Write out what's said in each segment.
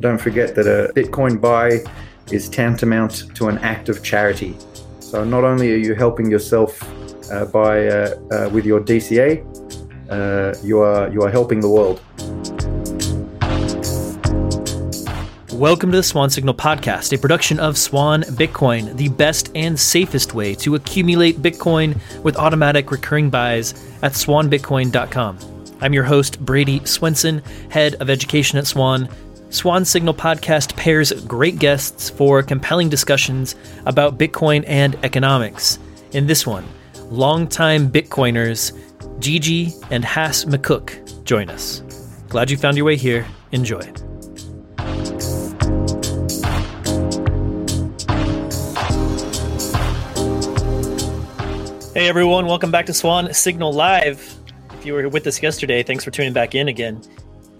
don't forget that a Bitcoin buy is tantamount to an act of charity. So not only are you helping yourself uh, by uh, uh, with your DCA, uh, you are you are helping the world. Welcome to the Swan Signal Podcast, a production of Swan Bitcoin, the best and safest way to accumulate Bitcoin with automatic recurring buys at swanbitcoin.com. I'm your host, Brady Swenson, head of education at Swan. Swan Signal Podcast pairs great guests for compelling discussions about Bitcoin and economics. In this one, longtime Bitcoiners Gigi and Hass McCook join us. Glad you found your way here. Enjoy. Hey everyone, welcome back to Swan Signal Live. If you were with us yesterday, thanks for tuning back in again.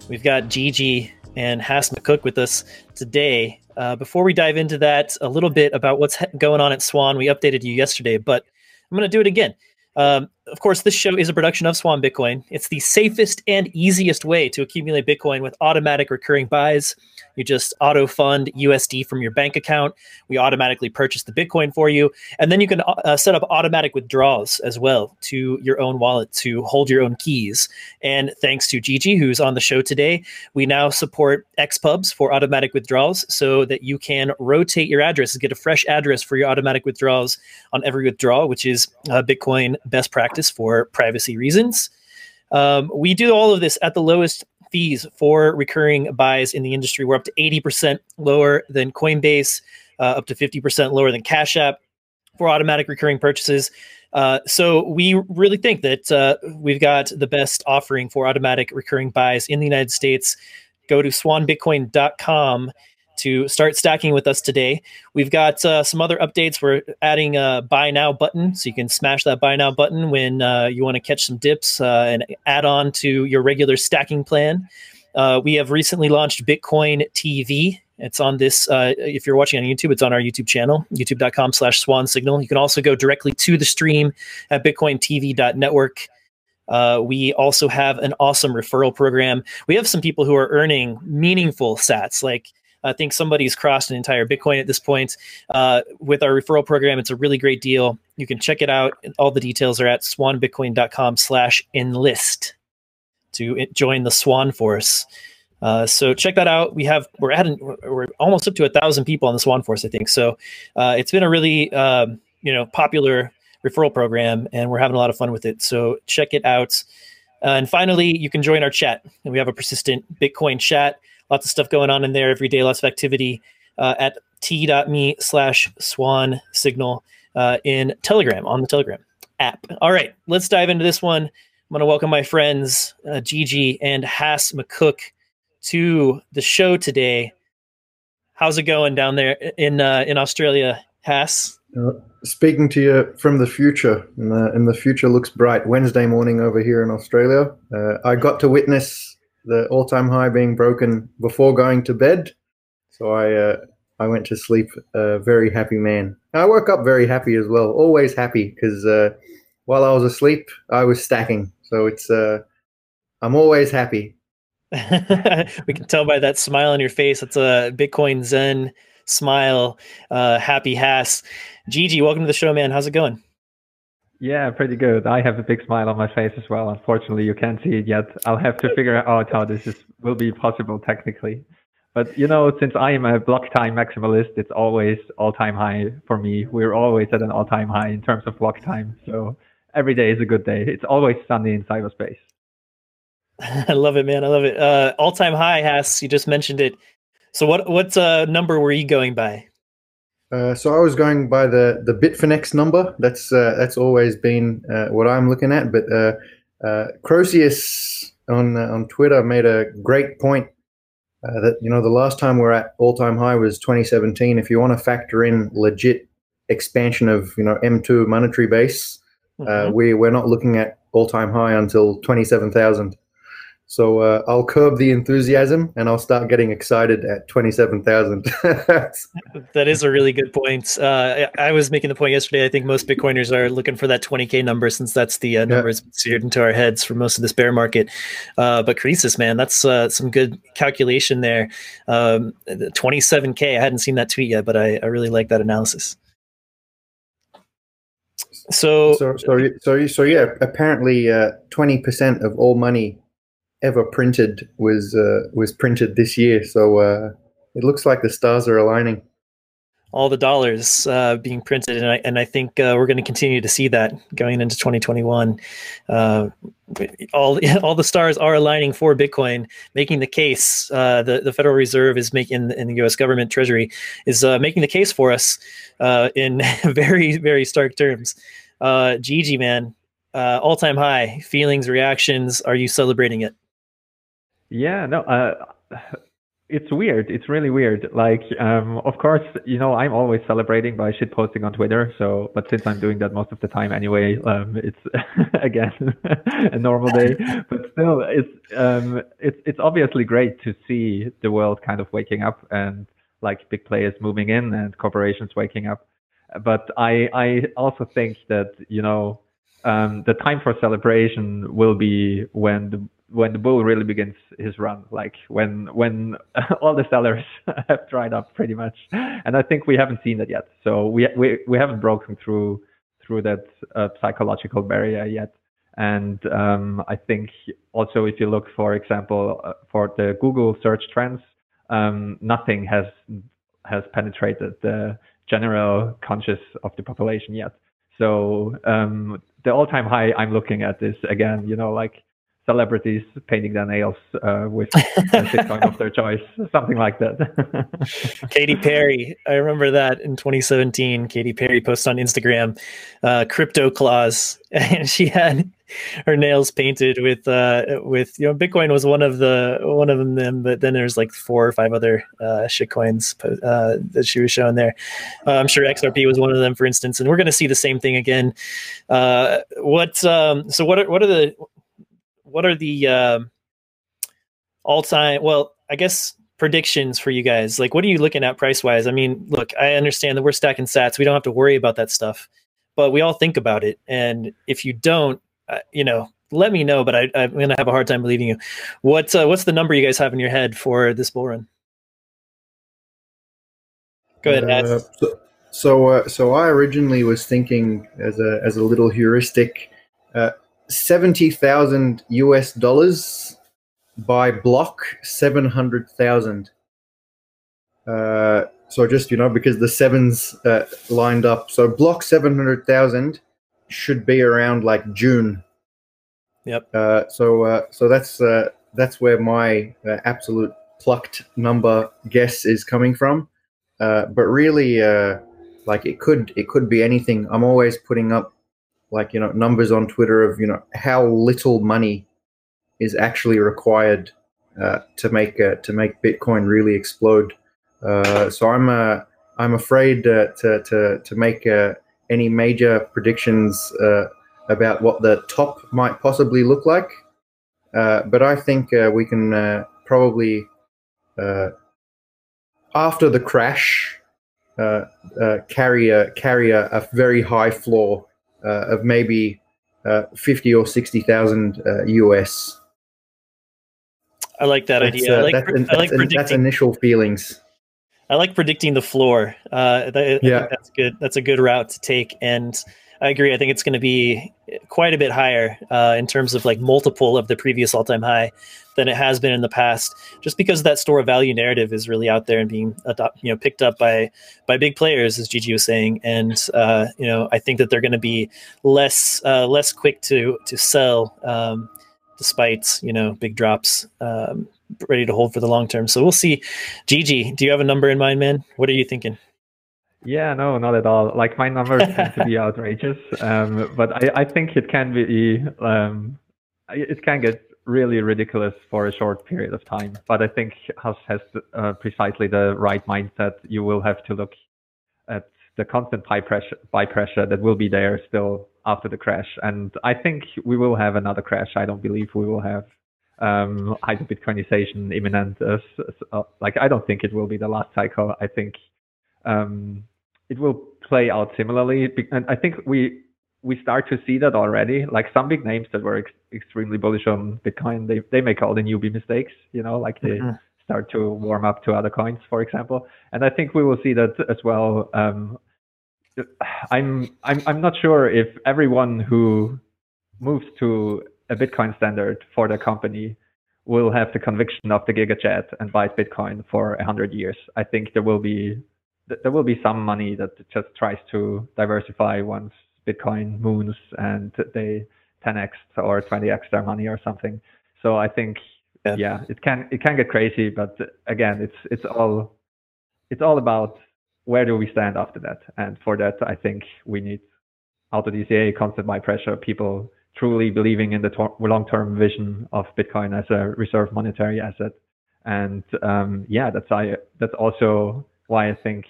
We've got Gigi and Hass McCook with us today. Uh, before we dive into that, a little bit about what's going on at Swan. We updated you yesterday, but I'm going to do it again. Um, of course, this show is a production of Swan Bitcoin. It's the safest and easiest way to accumulate Bitcoin with automatic recurring buys. You just auto fund USD from your bank account. We automatically purchase the Bitcoin for you. And then you can uh, set up automatic withdrawals as well to your own wallet to hold your own keys. And thanks to Gigi, who's on the show today, we now support XPubs for automatic withdrawals so that you can rotate your address, get a fresh address for your automatic withdrawals on every withdrawal, which is uh, Bitcoin best practice for privacy reasons. Um, we do all of this at the lowest fees for recurring buys in the industry. We're up to 80% lower than Coinbase, uh, up to 50% lower than Cash App for automatic recurring purchases. Uh, so we really think that uh, we've got the best offering for automatic recurring buys in the United States. Go to swanbitcoin.com to start stacking with us today. We've got uh, some other updates. We're adding a buy now button, so you can smash that buy now button when uh, you want to catch some dips uh, and add on to your regular stacking plan. Uh, we have recently launched Bitcoin TV. It's on this. Uh, if you're watching on YouTube, it's on our YouTube channel, youtube.com/slash Swan Signal. You can also go directly to the stream at BitcoinTV.network. Uh, we also have an awesome referral program. We have some people who are earning meaningful sats, like I think somebody's crossed an entire Bitcoin at this point. Uh, with our referral program, it's a really great deal. You can check it out. All the details are at swanbitcoin.com slash enlist to join the Swan Force. Uh, so check that out. We have we're adding we're almost up to a thousand people on the Swan Force, I think. So uh, it's been a really uh, you know popular referral program, and we're having a lot of fun with it. So check it out. Uh, and finally, you can join our chat, and we have a persistent Bitcoin chat lots of stuff going on in there every day, lots of activity uh, at t.me slash swan signal uh, in Telegram on the Telegram app. All right, let's dive into this one. I'm going to welcome my friends uh, Gigi and Hass McCook to the show today. How's it going down there in uh, in Australia, Hass? Uh, speaking to you from the future, and the, and the future looks bright. Wednesday morning over here in Australia, uh, I got to witness the all-time high being broken before going to bed. So I uh, I went to sleep a very happy man. I woke up very happy as well. Always happy because uh, while I was asleep, I was stacking. So it's uh, I'm always happy. we can tell by that smile on your face. It's a Bitcoin Zen smile. Uh, happy Hass. Gigi, welcome to the show, man. How's it going? Yeah, pretty good. I have a big smile on my face as well. Unfortunately, you can't see it yet. I'll have to figure out how this is, will be possible technically. But you know, since I am a block time maximalist, it's always all time high for me. We're always at an all time high in terms of block time. So every day is a good day. It's always sunny in cyberspace. I love it, man. I love it. Uh, all time high, Hass. You just mentioned it. So what what uh, number were you going by? Uh, so I was going by the the Bitfinex number. That's uh, that's always been uh, what I'm looking at. But uh, uh, Croesus on on Twitter made a great point that you know the last time we're at all time high was 2017. If you want to factor in legit expansion of you know M2 monetary base, mm-hmm. we we're not looking at all time high until 27,000. So uh, I'll curb the enthusiasm and I'll start getting excited at 27,000. that is a really good point. Uh, I was making the point yesterday. I think most Bitcoiners are looking for that 20K number since that's the uh, number that's seared into our heads for most of this bear market. Uh, but Croesus, man, that's uh, some good calculation there. Um, 27K, I hadn't seen that tweet yet, but I, I really like that analysis. So, so, so, so, so yeah, apparently uh, 20% of all money ever printed was uh, was printed this year. So uh, it looks like the stars are aligning. All the dollars uh, being printed, and I and I think uh, we're going to continue to see that going into 2021. Uh, all all the stars are aligning for Bitcoin, making the case. Uh, the the Federal Reserve is making, in the U.S. government Treasury is making the case for us in very very stark terms. Gigi, man, all time high feelings, reactions. Are you celebrating it? Yeah, no, uh, it's weird. It's really weird. Like, um, of course, you know, I'm always celebrating by shit posting on Twitter. So, but since I'm doing that most of the time anyway, um, it's again a normal day. But still, it's um, it's it's obviously great to see the world kind of waking up and like big players moving in and corporations waking up. But I I also think that you know um, the time for celebration will be when the when the bull really begins his run, like when when all the sellers have dried up pretty much, and I think we haven't seen that yet. So we we we haven't broken through through that uh, psychological barrier yet. And um, I think also if you look, for example, uh, for the Google search trends, um, nothing has has penetrated the general conscious of the population yet. So um, the all-time high I'm looking at is again, you know, like celebrities painting their nails uh, with Bitcoin of their choice, something like that. Katy Perry, I remember that in 2017. Katy Perry posted on Instagram, uh, "Crypto Claus," and she had her nails painted with uh, with you know Bitcoin was one of the one of them, but then there's like four or five other uh, shitcoins uh, that she was showing there. Uh, I'm sure XRP was one of them, for instance, and we're going to see the same thing again. Uh, what um, so what are what are the what are the uh, all time? Well, I guess predictions for you guys. Like, what are you looking at price wise? I mean, look, I understand that we're stacking sats. We don't have to worry about that stuff, but we all think about it. And if you don't, uh, you know, let me know. But I, am going to have a hard time believing you. What uh, what's the number you guys have in your head for this bull run? Go ahead, uh, so, so, uh, so I originally was thinking as a as a little heuristic. Uh, 70,000 US dollars by block 700,000. Uh, so just, you know, because the sevens uh, lined up. So block 700,000 should be around like June. Yep. Uh, so, uh, so that's, uh, that's where my uh, absolute plucked number guess is coming from. Uh, but really, uh, like it could, it could be anything. I'm always putting up like you know numbers on Twitter of you know how little money is actually required uh, to make uh, to make Bitcoin really explode. Uh, so I'm uh, I'm afraid uh, to to to make uh, any major predictions about what the top might possibly look like. but I think we can probably after the crash carry a carry a, a very high floor uh, of maybe uh, fifty or sixty thousand US. Uh, I like that that's, idea. I like, that's, I like predicting. That's initial feelings. I like predicting the floor. Uh, that, yeah, that's good. That's a good route to take, and I agree. I think it's going to be quite a bit higher uh, in terms of like multiple of the previous all-time high than it has been in the past, just because that store of value narrative is really out there and being adopt, you know picked up by by big players, as Gigi was saying, and uh, you know I think that they're going to be less uh, less quick to to sell, um, despite you know big drops. Um, ready to hold for the long term. So we'll see. Gigi, do you have a number in mind, man? What are you thinking? Yeah, no, not at all. Like my numbers tend to be outrageous, um, but I, I think it can be, um, it can get really ridiculous for a short period of time. But I think Hass has uh, precisely the right mindset. You will have to look at the constant buy pressure, buy pressure that will be there still after the crash. And I think we will have another crash. I don't believe we will have um, hyper Bitcoinization imminent. Uh, uh, like I don't think it will be the last cycle. I think um, it will play out similarly, and I think we we start to see that already. Like some big names that were ex- extremely bullish on Bitcoin, they they make all the newbie mistakes. You know, like they mm-hmm. start to warm up to other coins, for example. And I think we will see that as well. Um, I'm I'm I'm not sure if everyone who moves to a Bitcoin standard for their company will have the conviction of the GigaChad and buy Bitcoin for a hundred years. I think there will be there will be some money that just tries to diversify once Bitcoin moons and they 10x or 20x their money or something. So I think yeah. yeah, it can it can get crazy, but again, it's it's all it's all about where do we stand after that. And for that, I think we need auto DCA, constant buy pressure, people truly believing in the long-term vision of Bitcoin as a reserve monetary asset. And um, yeah, that's I that's also why I think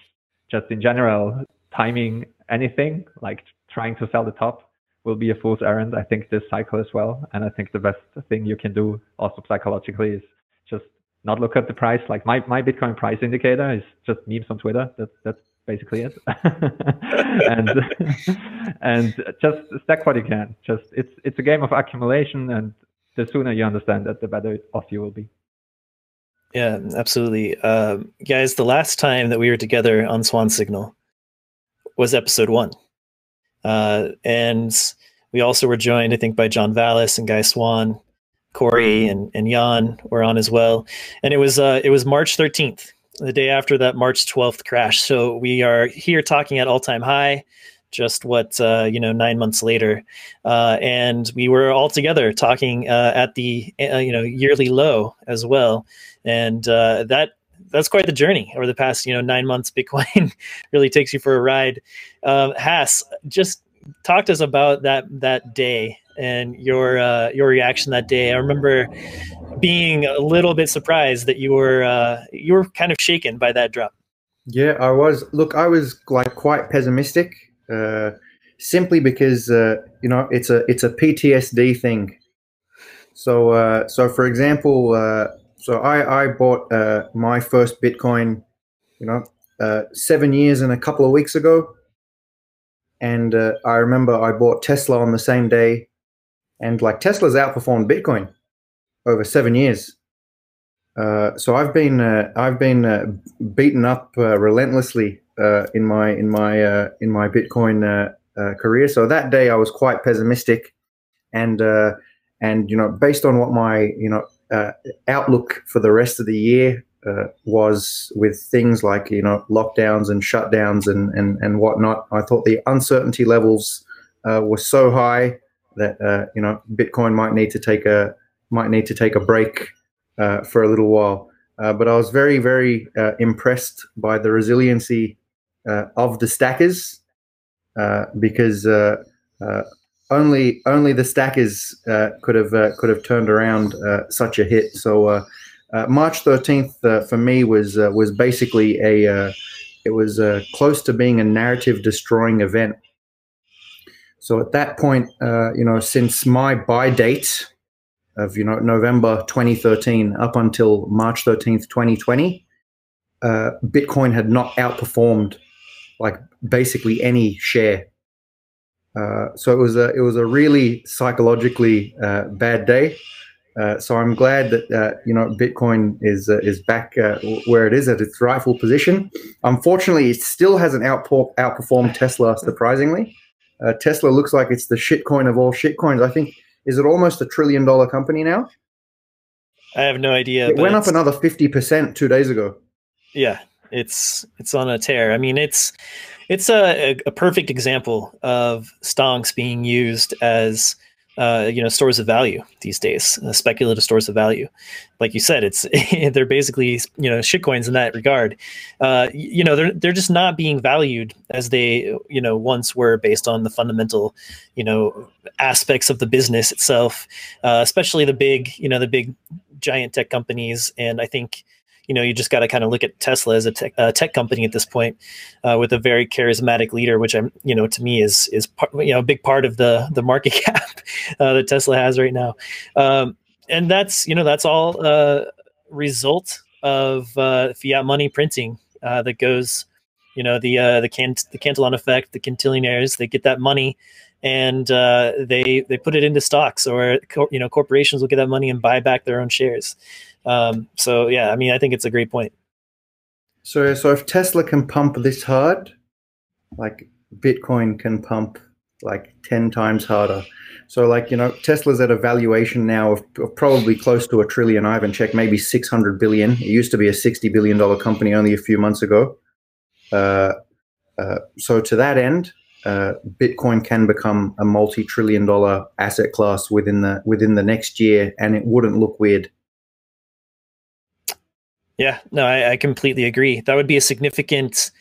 just in general timing anything like trying to sell the top will be a fool's errand. I think this cycle as well. And I think the best thing you can do also psychologically is just not look at the price. Like my, my Bitcoin price indicator is just memes on Twitter. That's, that's basically it. and, and just stack what you can. Just it's, it's a game of accumulation. And the sooner you understand that, the better off you will be. Yeah, absolutely. Uh, guys, the last time that we were together on Swan Signal was episode one. Uh, and we also were joined, I think, by John Vallis and Guy Swan, Cory and, and Yan were on as well. And it was uh, it was March 13th, the day after that March 12th crash. So we are here talking at all time high just what uh, you know nine months later uh, and we were all together talking uh, at the uh, you know yearly low as well and uh, that that's quite the journey over the past you know nine months. Bitcoin really takes you for a ride. Um, Hass, just talk to us about that that day and your uh, your reaction that day. I remember being a little bit surprised that you were uh, you were kind of shaken by that drop. Yeah, I was. Look, I was like quite pessimistic, uh, simply because uh, you know it's a it's a PTSD thing. So uh, so for example, uh, so I, I bought uh, my first Bitcoin, you know, seven years and a couple of weeks ago. And I remember I bought Tesla on the same day. And like Tesla's outperformed Bitcoin over seven years. So I've been I've been beaten up relentlessly in my in my in my Bitcoin career. So that day I was quite pessimistic, and and you know based on what my you know uh, outlook for the rest of the year uh, was with things like you know lockdowns and shutdowns and and and whatnot. I thought the uncertainty levels uh, were so high that uh, you know Bitcoin might need to take a might need to take a break uh, for a little while. Uh, but I was very very impressed by the resiliency of the stackers because only only the stackers uh, could have uh, could have turned around uh, such a hit. So uh, uh, March thirteenth uh, for me was was basically a it was close to being a narrative destroying event. So at that point, you know, since my buy date of you know November 2013 up until March 13th, 2020, Bitcoin had not outperformed like basically any share uh, so it was a it was a really psychologically uh, bad day. Uh, so I'm glad that uh, you know Bitcoin is uh, is back where it is at its rightful position. Unfortunately, it still hasn't outpo- outperformed Tesla. Surprisingly, Tesla looks like it's the shitcoin of all shitcoins. I think is it almost a trillion dollar company now? I have no idea. It went up another fifty percent two days ago. Yeah, it's it's on a tear. I mean, it's it's a, a perfect example of stonks being used as uh, you know stores of value these days, uh, speculative stores of value. Like you said, it's they're basically you know shitcoins in that regard. Uh, you know they're they're just not being valued as they you know once were based on the fundamental you know aspects of the business itself, uh, especially the big you know the big giant tech companies. And I think you know you just got to kind of look at Tesla as a tech, tech company at this point uh, with a very charismatic leader, which I'm you know to me is is part, you know a big part of the the market cap uh, that Tesla has right now. Um, and that's you know that's all a result of uh, fiat money printing uh, that goes, you know, the uh, the Cant- the Cantillon effect, the cantillionaires, they get that money and uh, they they put it into stocks, or you know, corporations will get that money and buy back their own shares. Um, so yeah, I mean, I think it's a great point. So so if Tesla can pump this hard, like Bitcoin can pump like ten times harder. So, like, you know, Tesla's at a valuation now of, of, probably close to a trillion. I haven't checked, maybe 600 billion. It used to be a $60 billion company only a few months ago. Uh, uh, so, to that end, uh, Bitcoin can become a multi-trillion dollar asset class within the within the next year, and it wouldn't look weird. Yeah, no, I, I completely agree. That would be a significant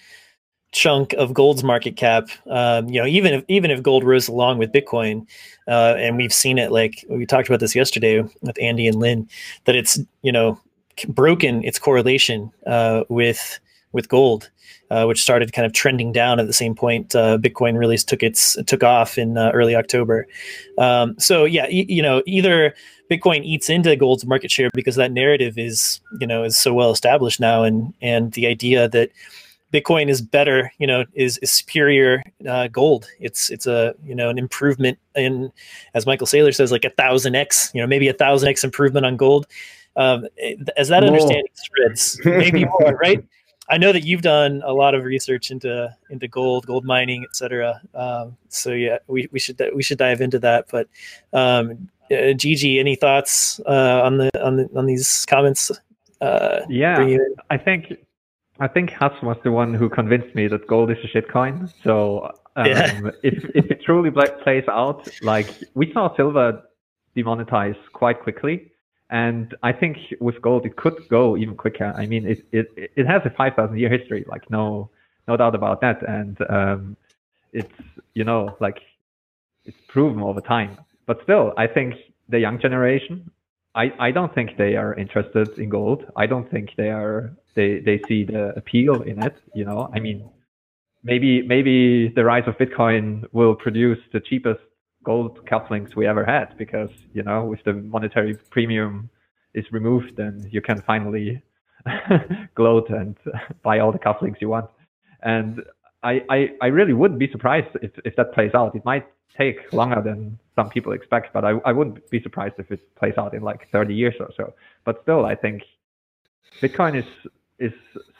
chunk of gold's market cap. Um, you know, even if even if gold rose along with Bitcoin, uh, and we've seen it like we talked about this yesterday with Andy and Lynn, that it's you know broken its correlation uh, with with gold, uh, which started kind of trending down at the same point. Uh, Bitcoin really took its took off in uh, early October. Um, so yeah, y- you know, either Bitcoin eats into gold's market share because that narrative is you know is so well established now, and and the idea that Bitcoin is better, you know, is, is superior uh, gold. It's it's a you know an improvement in, as Michael Saylor says, like a thousand x, you know, maybe a thousand x improvement on gold. Um, as that more. understanding spreads, maybe more, right? I know that you've done a lot of research into into gold, gold mining, etc. Um, so yeah, we, we should we should dive into that. But um, uh, Gigi, any thoughts uh, on the on the on these comments? Uh, yeah, I think I think Hass was the one who convinced me that gold is a shitcoin. So um, yeah. if if it truly plays out, like we saw silver demonetize quite quickly, and I think with gold it could go even quicker. I mean, it it it has a five thousand year history, like no no doubt about that, and um, it's you know like it's proven over time. But still, I think the young generation I, I don't think they are interested in gold. I don't think they are they they see the appeal in it. You know, I mean, maybe maybe the rise of Bitcoin will produce the cheapest gold cufflinks we ever had because you know if the monetary premium is removed, then you can finally gloat and buy all the cufflinks you want. And I, I, I really wouldn't be surprised if, if that plays out. It might take longer than some people expect, but I, I wouldn't be surprised if it plays out in like 30 years or so. But still, I think Bitcoin is is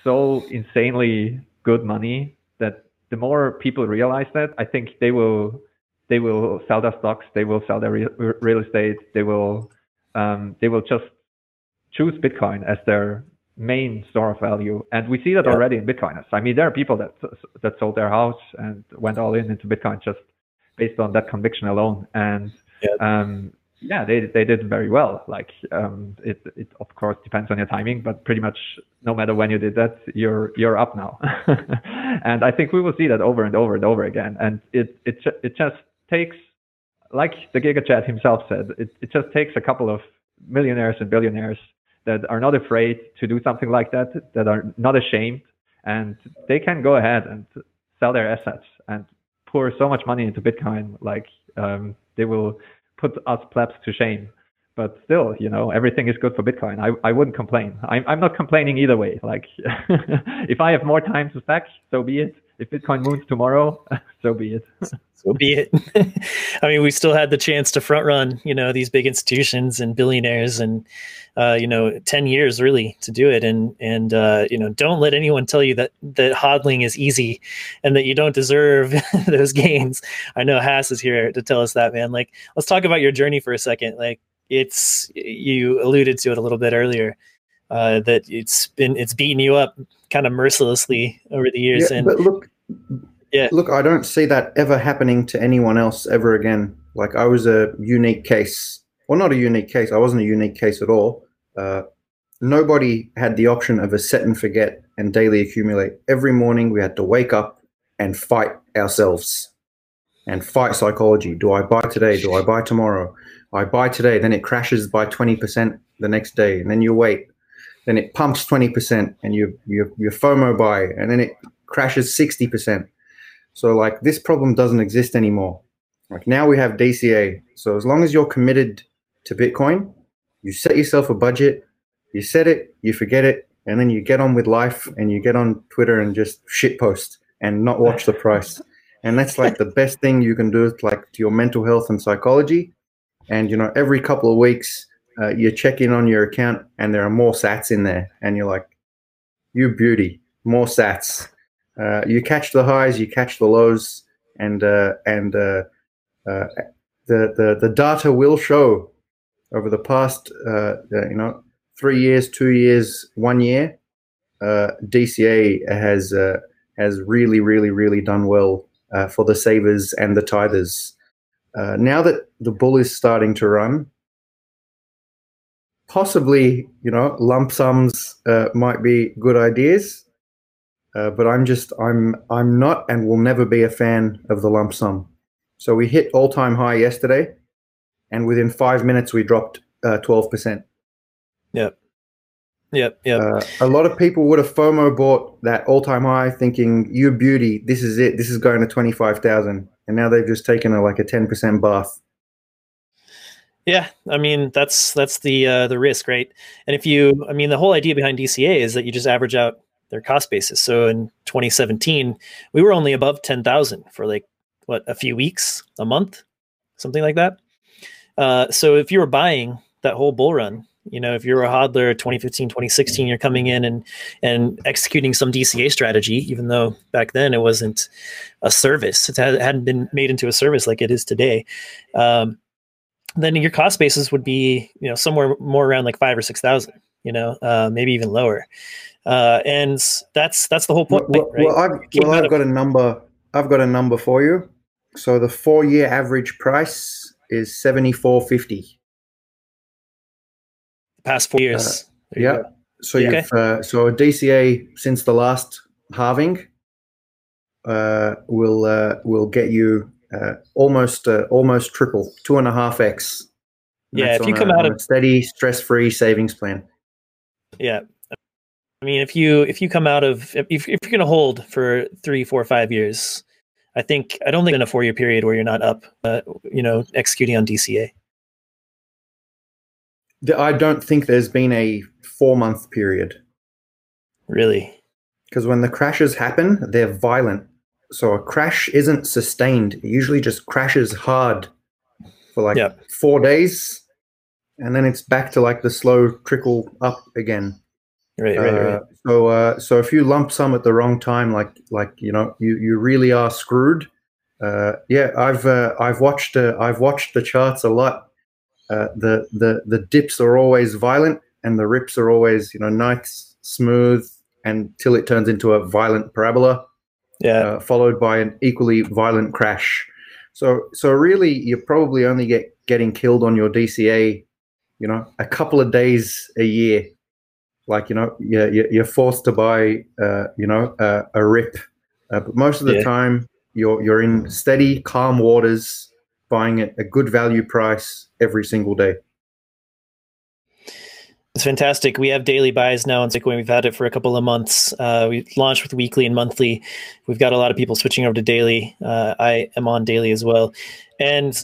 so insanely good money that the more people realize that, I think they will they will sell their stocks, they will sell their real, real estate, they will um, they will just choose Bitcoin as their main store of value. And we see that yeah. already in Bitcoiners. I mean, there are people that that sold their house and went all in into Bitcoin just based on that conviction alone. And yeah, um, yeah they they did very well. Like um, it it of course depends on your timing, but pretty much no matter when you did that, you're you're up now. and I think we will see that over and over and over again. And it it it just takes like the GigaChad himself said, it, it just takes a couple of millionaires and billionaires that are not afraid to do something like that, that are not ashamed, and they can go ahead and sell their assets and pour so much money into Bitcoin, like um, they will put us plebs to shame. But still, you know, everything is good for Bitcoin. I, I wouldn't complain. I'm, I'm not complaining either way. Like, if I have more time to stack, so be it if Bitcoin moves tomorrow, so be it. so be it. I mean, we still had the chance to front run, you know, these big institutions and billionaires, and uh, you know, ten years really to do it. And and uh, you know, don't let anyone tell you that that hodling is easy, and that you don't deserve those gains. I know Hass is here to tell us that, man. Like, let's talk about your journey for a second. Like, it's you alluded to it a little bit earlier. Uh, that it's been it's beaten you up kind of mercilessly over the years. Yeah, and but look, yeah, look, I don't see that ever happening to anyone else ever again. Like I was a unique case, well, not a unique case. I wasn't a unique case at all. Uh, nobody had the option of a set and forget and daily accumulate. Every morning we had to wake up and fight ourselves and fight psychology. Do I buy today? Do I buy tomorrow? I buy today, then it crashes by 20% the next day, and then you wait then it pumps 20% and you, you, you FOMO buy, and then it crashes 60%. So like this problem doesn't exist anymore. Like now we have DCA. So as long as you're committed to Bitcoin, you set yourself a budget, you set it, you forget it, and then you get on with life and you get on Twitter and just shit post and not watch the price. And that's like the best thing you can do, like to your mental health and psychology. And you know, every couple of weeks, uh, you check in on your account and there are more Sats in there, and you're like, "You beauty, more Sats." Uh, you catch the highs, you catch the lows, and uh, and uh, uh, the the the data will show over the past uh, you know three years, two years, one year, DCA has has really, really, really done well for the savers and the tithers. now that the bull is starting to run, possibly, you know, lump sums uh, might be good ideas, uh, but I'm just I'm I'm not and will never be a fan of the lump sum. So we hit all time high yesterday, and within five minutes we dropped uh, twelve percent. Yep. Yep. Yep. Uh, a lot of people would have FOMO bought that all time high, thinking "You beauty, this is it. This is going to twenty five thousand, and now they've just taken a like a ten percent bath. Yeah, I mean that's that's the uh, the risk, right? And if you, I mean, the whole idea behind DCA is that you just average out their cost basis. So in 2017, we were only above 10,000 for like what a few weeks, a month, something like that. Uh, so if you were buying that whole bull run, you know, if you're a hodler 2015, 2016, you're coming in and and executing some DCA strategy, even though back then it wasn't a service, it hadn't been made into a service like it is today. Um, then your cost basis would be you know somewhere more around like five or six thousand you know uh, maybe even lower. Uh, and that's that's the whole point well, right? well i've, well, I've got a number i've got a number for you. So the four year average price is 7450 past four years. Uh, yeah. so yeah. you've uh, so a dca since the last halving uh, will uh, will get you uh, almost uh, almost triple, two and a half x. Yeah, if you come a, out of steady, stress-free savings plan. Yeah, I mean, if you if you come out of if, if you're going to hold for three, four, five years, I think I don't think in a four-year period where you're not up, uh, you know, executing on DCA. I don't think there's been a four-month period. Really? Because when the crashes happen, they're violent so a crash isn't sustained. It usually just crashes hard for like four days, and then it's back to like the slow trickle up again. Right, right, right. Uh, so, uh, so if you lump sum at the wrong time, like like you know, you you really are screwed. Uh, yeah, I've uh, I've watched uh, I've watched the charts a lot. Uh, the the the dips are always violent, and the rips are always you know nice, smooth, until it turns into a violent parabola yeah. Uh, followed by an equally violent crash. So, so really, you're probably only get getting killed on your DCA, you know, a couple of days a year. Like you know, you're, you're forced to buy, uh, you know, uh, a rip, uh, but most of the yeah. time you're you're in steady, calm waters, buying at a good value price every single day. It's fantastic. We have daily buys now on Bitcoin. We've had it for a couple of months. Uh, we launched with weekly and monthly. We've got a lot of people switching over to daily. Uh, I am on daily as well. And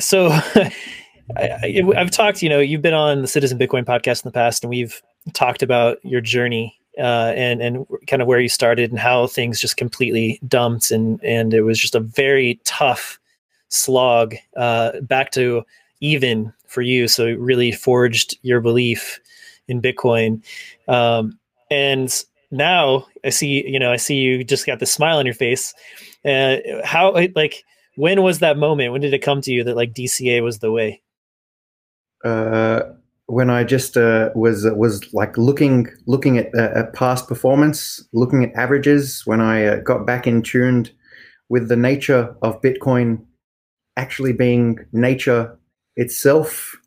so I, have talked, you know, you've been on the Citizen Bitcoin podcast in the past, and we've talked about your journey uh, and and kind of where you started and how things just completely dumped, and and it was just a very tough slog uh, back to even for you. So it really forged your belief in Bitcoin. Um, and now I see, you know, I see you just got the smile on your face. Uh, how, like, when was that moment? When did it come to you that like DCA was the way? Uh, when I just uh, was was like looking looking at, uh, at past performance, looking at averages. When I uh, got back in tuned with the nature of Bitcoin actually being nature itself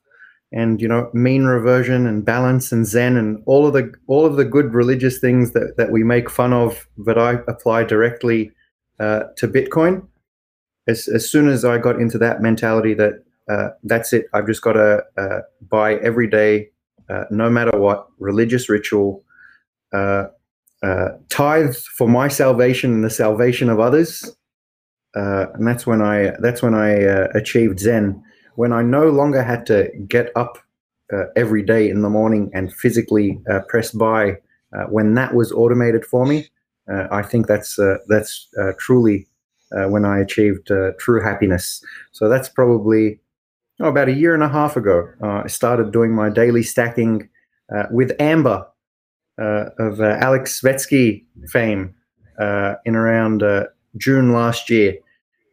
and you know mean reversion and balance and zen and all of the all of the good religious things that, that we make fun of that i apply directly uh, to bitcoin. As, as soon as i got into that mentality that uh, that's it i've just got to uh, buy every day uh, no matter what religious ritual uh, uh, tithe for my salvation and the salvation of others and that's when i that's when i achieved zen when I no longer had to get up uh, every day in the morning and physically uh, press buy uh, when that was automated for me, uh, I think that's uh, that's truly when I achieved true happiness. So that's probably oh, about a year and a half ago. I started doing my daily stacking with Amber of Alex Svetski fame in around June last year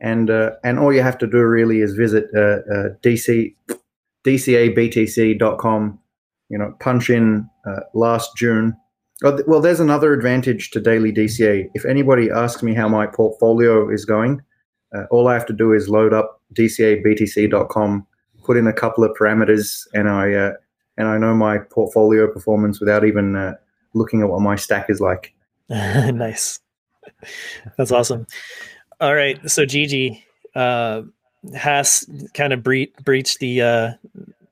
and uh, and all you have to do really is visit uh, uh, DC dcabtc.com. You know, punch in uh, last June. Oh, well, there's another advantage to daily DCA. If anybody asks me how my portfolio is going, uh, all I have to do is load up dcabtc.com, put in a couple of parameters, and I uh, and I know my portfolio performance without even uh, looking at what my stack is like. nice. That's awesome. All right, so Gigi uh, has kind of bre- breached the uh,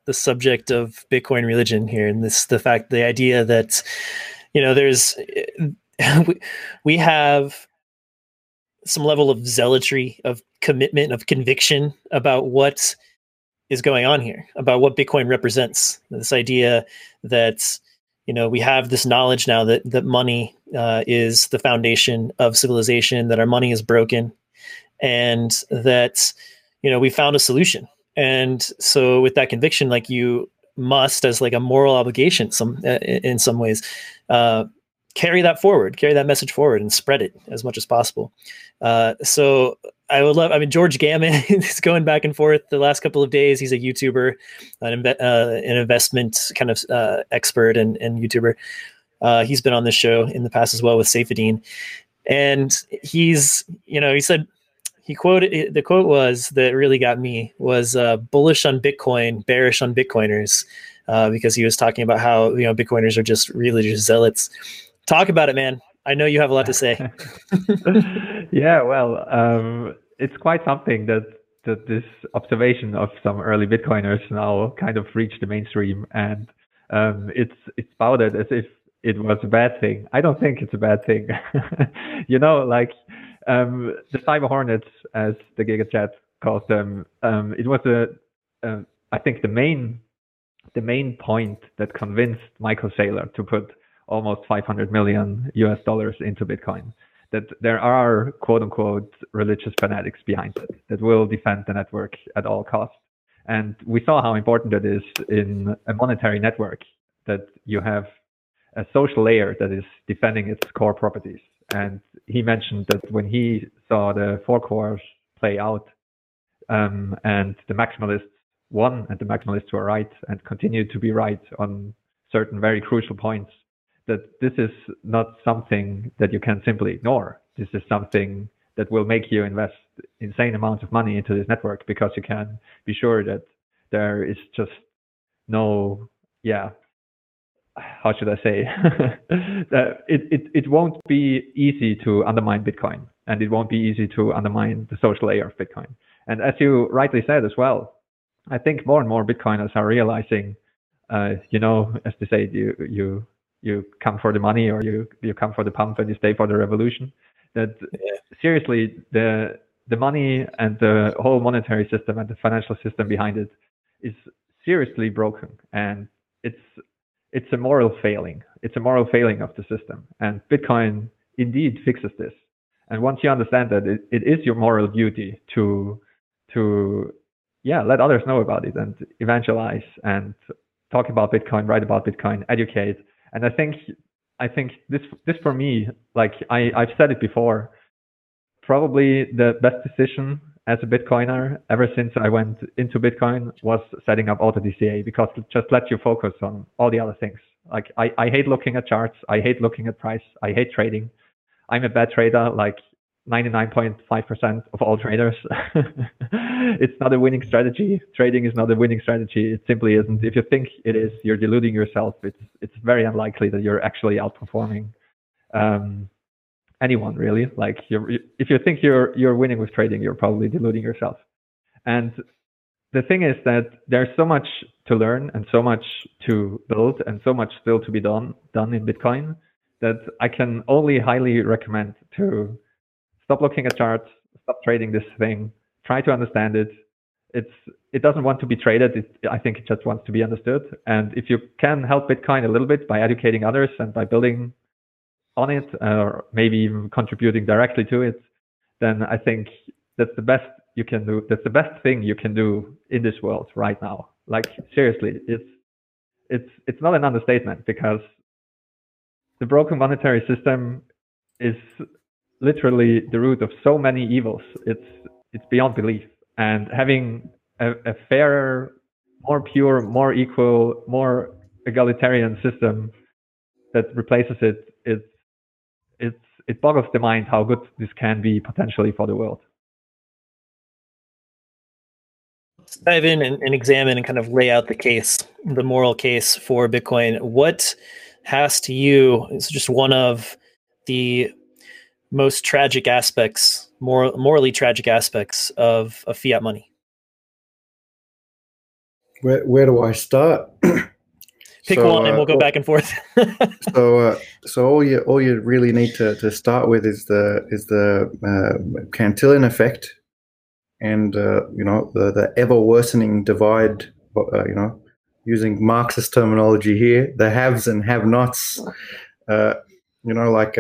the subject of Bitcoin religion here, and this the fact the idea that you know there's we, we have some level of zealotry, of commitment, of conviction about what is going on here, about what Bitcoin represents. This idea that you know we have this knowledge now that that money uh, is the foundation of civilization, that our money is broken, and that you know we found a solution. And so with that conviction like you must as like a moral obligation some uh, in some ways uh, carry that forward carry that message forward and spread it as much as possible. Uh, so i would love i mean george gammon is going back and forth the last couple of days. He's a youtuber an, uh, an investment kind of uh, expert and, and youtuber uh, he's been on this show in the past as well with Saifedean. And he's, you know, he said he quoted the quote was that really got me was uh, bullish on Bitcoin, bearish on Bitcoiners, uh, because he was talking about how you know Bitcoiners are just religious zealots. Talk about it, man. I know you have a lot to say. yeah, well, um, it's quite something that that this observation of some early Bitcoiners now kind of reached the mainstream, and um, it's it's spouted as if it was a bad thing. I don't think it's a bad thing. you know, like um, the Cyber Hornets, as the Giga Chad calls them, um, it was a, I think the main, the main point that convinced Michael Saylor to put almost 500 million US dollars into Bitcoin. That there are quote unquote religious fanatics behind it that will defend the network at all costs. And we saw how important it is in a monetary network that you have a social layer that is defending its core properties. And he mentioned that when he saw the four cores play out, um, and the maximalists won, and the maximalists were right, and continued to be right on certain very crucial points, that this is not something that you can simply ignore. This is something that will make you invest insane amounts of money into this network because you can be sure that there is just no, yeah, how should I say? it, it, it won't be easy to undermine Bitcoin and it won't be easy to undermine the social layer of Bitcoin. And as you rightly said as well, I think more and more Bitcoiners are realizing, uh, you know, as they say, you, you, you come for the money or you, you come for the pump and you stay for the revolution. That yeah. seriously, the, the money and the whole monetary system and the financial system behind it is seriously broken. And it's it's a moral failing. It's a moral failing of the system. And Bitcoin indeed fixes this. And once you understand that it, it is your moral duty to, to, yeah, let others know about it and evangelize and talk about Bitcoin, write about Bitcoin, educate. And I think, I think this, this for me, like I, I've said it before, probably the best decision as a Bitcoiner ever since I went into Bitcoin was setting up AutoDCA because it just lets you focus on all the other things. Like I, I hate looking at charts. I hate looking at price. I hate trading. I'm a bad trader, like 99.5% of all traders. it's not a winning strategy. Trading is not a winning strategy. It simply isn't. If you think it is, you're deluding yourself. It's it's very unlikely that you're actually outperforming. Um, anyone really. Like if you think you're you're winning with trading, you're probably deluding yourself. And the thing is that there's so much to learn and so much to build and so much still to be done done in Bitcoin that I can only highly recommend to stop looking at charts, stop trading this thing, try to understand it, it's it doesn't want to be traded. It, I think it just wants to be understood. And if you can help Bitcoin a little bit by educating others and by building on it, or maybe even contributing directly to it, then I think that's the best you can do. That's the best thing you can do in this world right now. Like seriously, it's it's it's not an understatement because the broken monetary system is literally the root of so many evils. It's it's beyond belief. And having a, a fairer, more pure, more equal, more egalitarian system that replaces it, it's it boggles the mind how good this can be potentially for the world. Let's dive in and, and examine and kind of lay out the case, the moral case for Bitcoin. What has to you is just one of the most tragic aspects, more morally tragic aspects of, of fiat money? Where where do I start? Pick so, one, and we'll go uh, back and forth. so, uh, so all you all you really need to, to start with is the is the uh, Cantillon effect, and uh, you know the the ever worsening divide. Uh, you know, using Marxist terminology here, the haves and have-nots. Uh, you know, like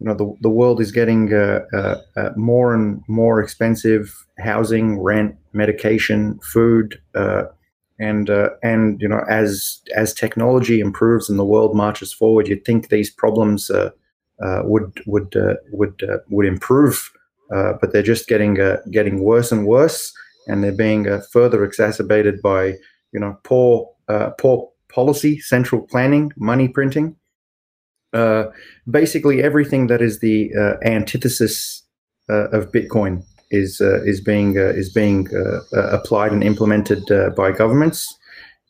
you know the, the world is getting uh, uh, uh, more and more expensive housing rent medication food uh, and uh, and you know as as technology improves and the world marches forward you'd think these problems uh, would would would would improve but they're just getting getting worse and worse. And they're being further exacerbated by you know poor poor policy central planning money printing. Uh, basically everything that is the uh, antithesis uh, of Bitcoin is uh, is being uh, is being uh, uh, applied and implemented uh, by governments,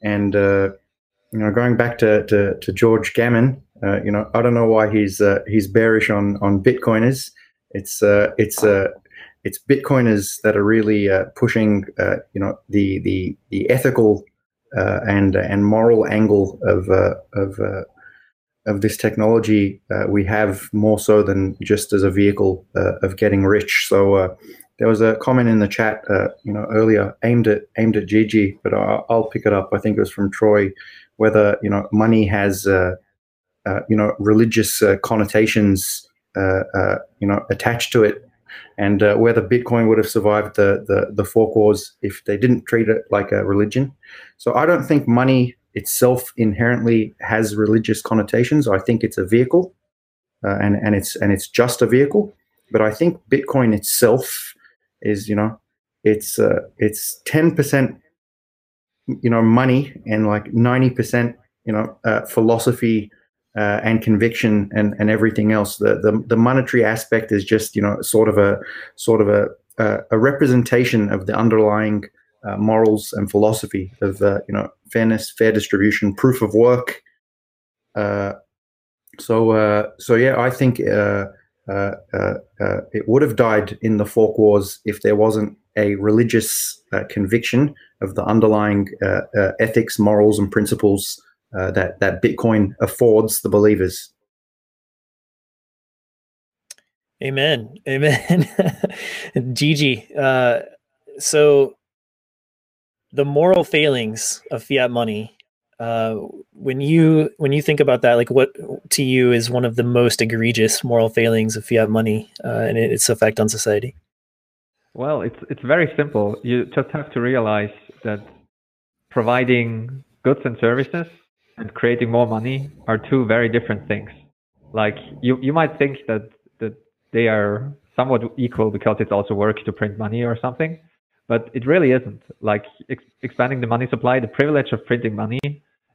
and you know going back to to, to George Gammon, you know I don't know why he's he's bearish on on Bitcoiners. It's it's it's Bitcoiners that are really pushing you know the the the ethical and and moral angle of of of this technology uh, we have more so than just as a vehicle uh, of getting rich. So uh, there was a comment in the chat, uh, you know, earlier aimed at aimed at Gigi, but I'll, I'll, pick it up. I think it was from Troy, whether you know money has uh, uh, you know religious connotations, you know, attached to it. And whether Bitcoin would have survived the, the the fork wars if they didn't treat it like a religion, so I don't think money itself inherently has religious connotations. I think it's a vehicle, uh, and and it's and it's just a vehicle. But I think Bitcoin itself is, you know, it's uh, it's ten percent, you know, money and like ninety percent, you know, uh, philosophy. Uh, and conviction and, and everything else. The, the the monetary aspect is just you know sort of a sort of a a representation of the underlying uh, morals and philosophy of uh, you know fairness, fair distribution, proof of work. Uh, so uh, so yeah, I think uh, Uh, uh, uh, it would have died in the fork wars if there wasn't a religious conviction of the underlying ethics, morals, and principles that that Bitcoin affords the believers. Amen. Amen. Gigi. Uh, so the moral failings of fiat money uh, when you when you think about that like what to you is one of the most egregious moral failings of fiat money uh, and its effect on society? Well it's it's very simple. You just have to realize that providing goods and services and creating more money are two very different things. Like you you might think that that they are somewhat equal because it's also work to print money or something but it really isn't. Like ex- expanding the money supply, the privilege of printing money,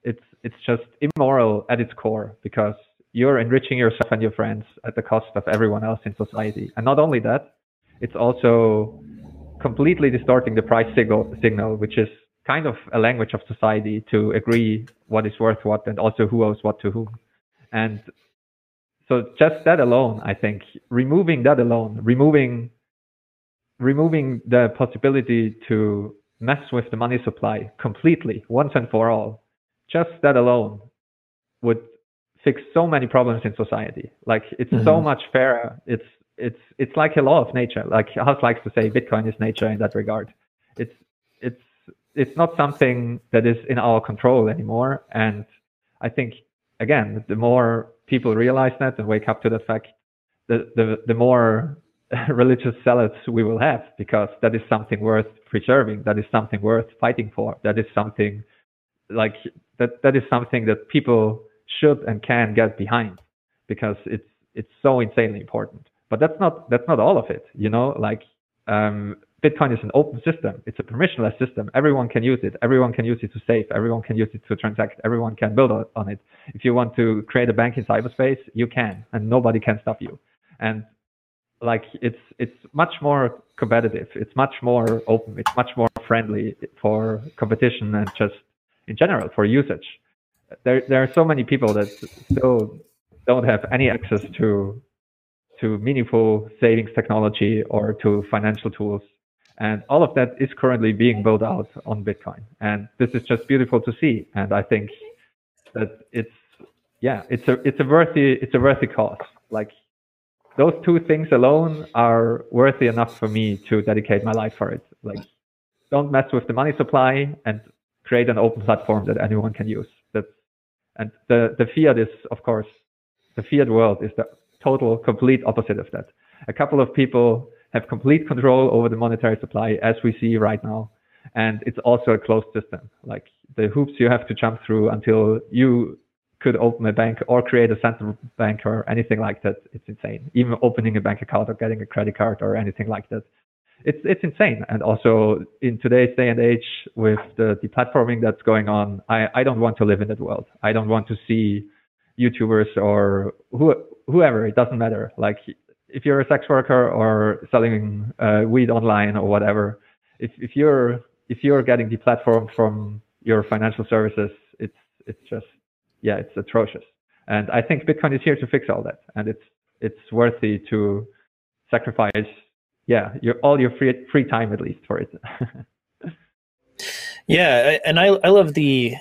it's it's just immoral at its core because you're enriching yourself and your friends at the cost of everyone else in society. And not only that, it's also completely distorting the price signal, signal, which is kind of a language of society to agree what is worth what and also who owes what to whom. And so just that alone, I think, removing that alone, removing removing the possibility to mess with the money supply completely once and for all, just that alone would fix so many problems in society. Like it's mm-hmm. so much fairer. It's it's it's like a law of nature. Like Hass likes to say, Bitcoin is nature in that regard. It's it's it's not something that is in our control anymore. And I think again, the more people realize that and wake up to the fact, the the, the more religious zealots we will have because that is something worth preserving. That is something worth fighting for. That is something like that. That is something that people should and can get behind because it's it's so insanely important. But that's not that's not all of it. You know, like um, Bitcoin is an open system. It's a permissionless system. Everyone can use it. Everyone can use it to save. Everyone can use it to transact. Everyone can build on it. If you want to create a bank in cyberspace, you can, and nobody can stop you. And like it's it's much more competitive. It's much more open. It's much more friendly for competition and just in general for usage. There there are so many people that still don't have any access to to meaningful savings technology or to financial tools. And all of that is currently being built out on Bitcoin. And this is just beautiful to see. And I think that it's yeah, it's a it's a worthy it's a worthy cause. Like those two things alone are worthy enough for me to dedicate my life for it. Like, don't mess with the money supply and create an open platform that anyone can use. That's, and the, the fiat is, of course, the fiat world is the total, complete opposite of that. A couple of people have complete control over the monetary supply as we see right now. And it's also a closed system. Like the hoops you have to jump through until you could open a bank or create a central bank or anything like that. It's insane. Even opening a bank account or getting a credit card or anything like that. It's it's insane. And also in today's day and age with the deplatforming that's going on, I, I don't want to live in that world. I don't want to see YouTubers or who, whoever, it doesn't matter. Like if you're a sex worker or selling uh, weed online or whatever, if, if you're if you're getting deplatformed from your financial services, it's it's just yeah, it's atrocious. And I think Bitcoin is here to fix all that, and it's it's worthy to sacrifice, yeah, your all your free free time at least for it. yeah, and I I love the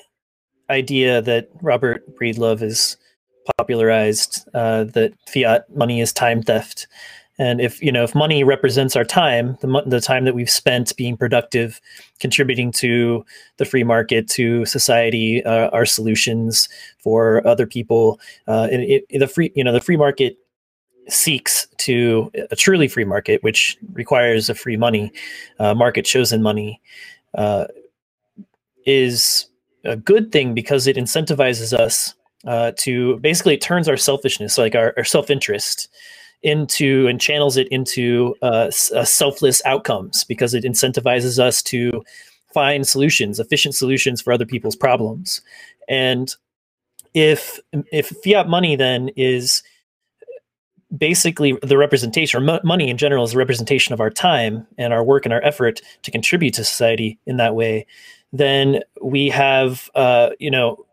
idea that Robert Breedlove has popularized uh, that fiat money is time theft, and if you know if money represents our time, the the time that we've spent being productive, contributing to the free market, to society, uh, our solutions for other people, uh, it, it, the free you know the free market seeks to a truly free market, which requires a free money, uh, market chosen money, uh, is a good thing because it incentivizes us uh, to basically it turns our selfishness, like our, our self interest, into and channels it into uh, uh, selfless outcomes because it incentivizes us to find solutions, efficient solutions for other people's problems. And if if fiat money then is basically the representation or money in general is a representation of our time and our work and our effort to contribute to society in that way then we have uh, you know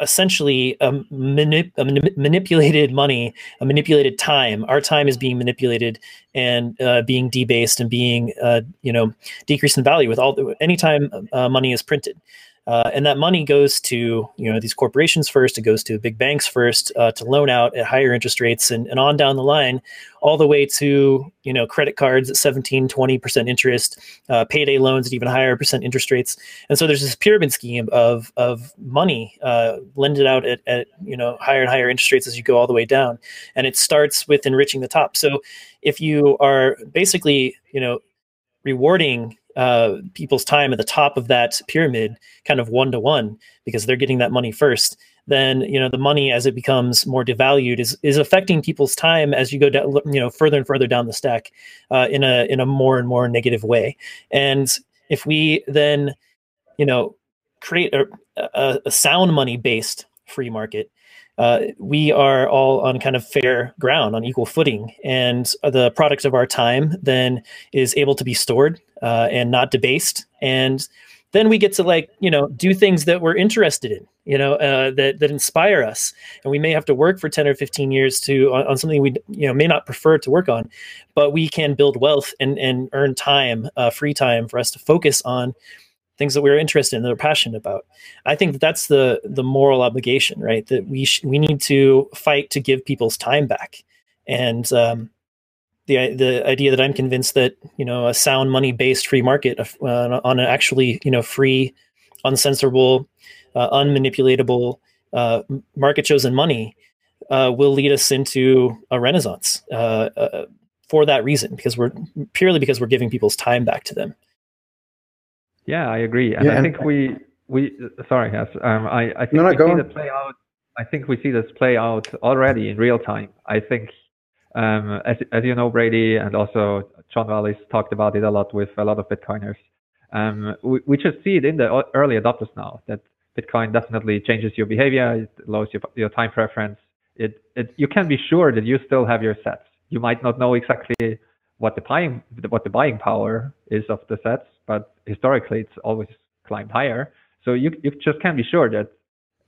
essentially a, manip- a manip- manipulated money, a manipulated time. Our time is being manipulated and uh, being debased and being, uh, you know, decreased in value with all the, anytime uh, money is printed. Uh, and that money goes to you know these corporations first. It goes to big banks first uh, to loan out at higher interest rates, and, and on down the line, all the way to you know credit cards at 17, 20 percent interest, uh, payday loans at even higher percent interest rates. And so there's this pyramid scheme of of money uh, lended out at, at you know higher and higher interest rates as you go all the way down, and it starts with enriching the top. So if you are basically you know rewarding uh, people's time at the top of that pyramid, kind of one to one, because they're getting that money first. Then you know the money, as it becomes more devalued, is is affecting people's time as you go down, you know, further and further down the stack uh, in a in a more and more negative way. And if we then, you know, create a, a, a sound money based free market, uh, we are all on kind of fair ground, on equal footing, and the product of our time then is able to be stored uh, and not debased, and then we get to like you know do things that we're interested in, you know, uh, that that inspire us, and we may have to work for ten or fifteen years to on, on, something we you know may not prefer to work on, but we can build wealth and and earn time, uh, free time for us to focus on things that we're interested in that we're passionate about. I think that that's the the moral obligation right? That we sh- we need to fight to give people's time back. And um, the the idea that I'm convinced that you know a sound money based free market uh, on an actually you know free, uncensorable, uh, unmanipulatable uh, market chosen money uh, will lead us into a renaissance uh, uh, for that reason because we're purely because we're giving people's time back to them. Yeah, I agree, and yeah, I think we we sorry, yes, um, I I think no, no, we see on. play out. I think we see this play out already in real time. I think um, as, as you know, Brady and also John Wallis talked about it a lot with a lot of Bitcoiners. Um, we, we just see it in the early adopters now that Bitcoin definitely changes your behavior, it lowers your, your time preference. It, it, you can be sure that you still have your sats. You might not know exactly what the buying what the buying power is of the sats, but historically it's always climbed higher. So you you just can't be sure that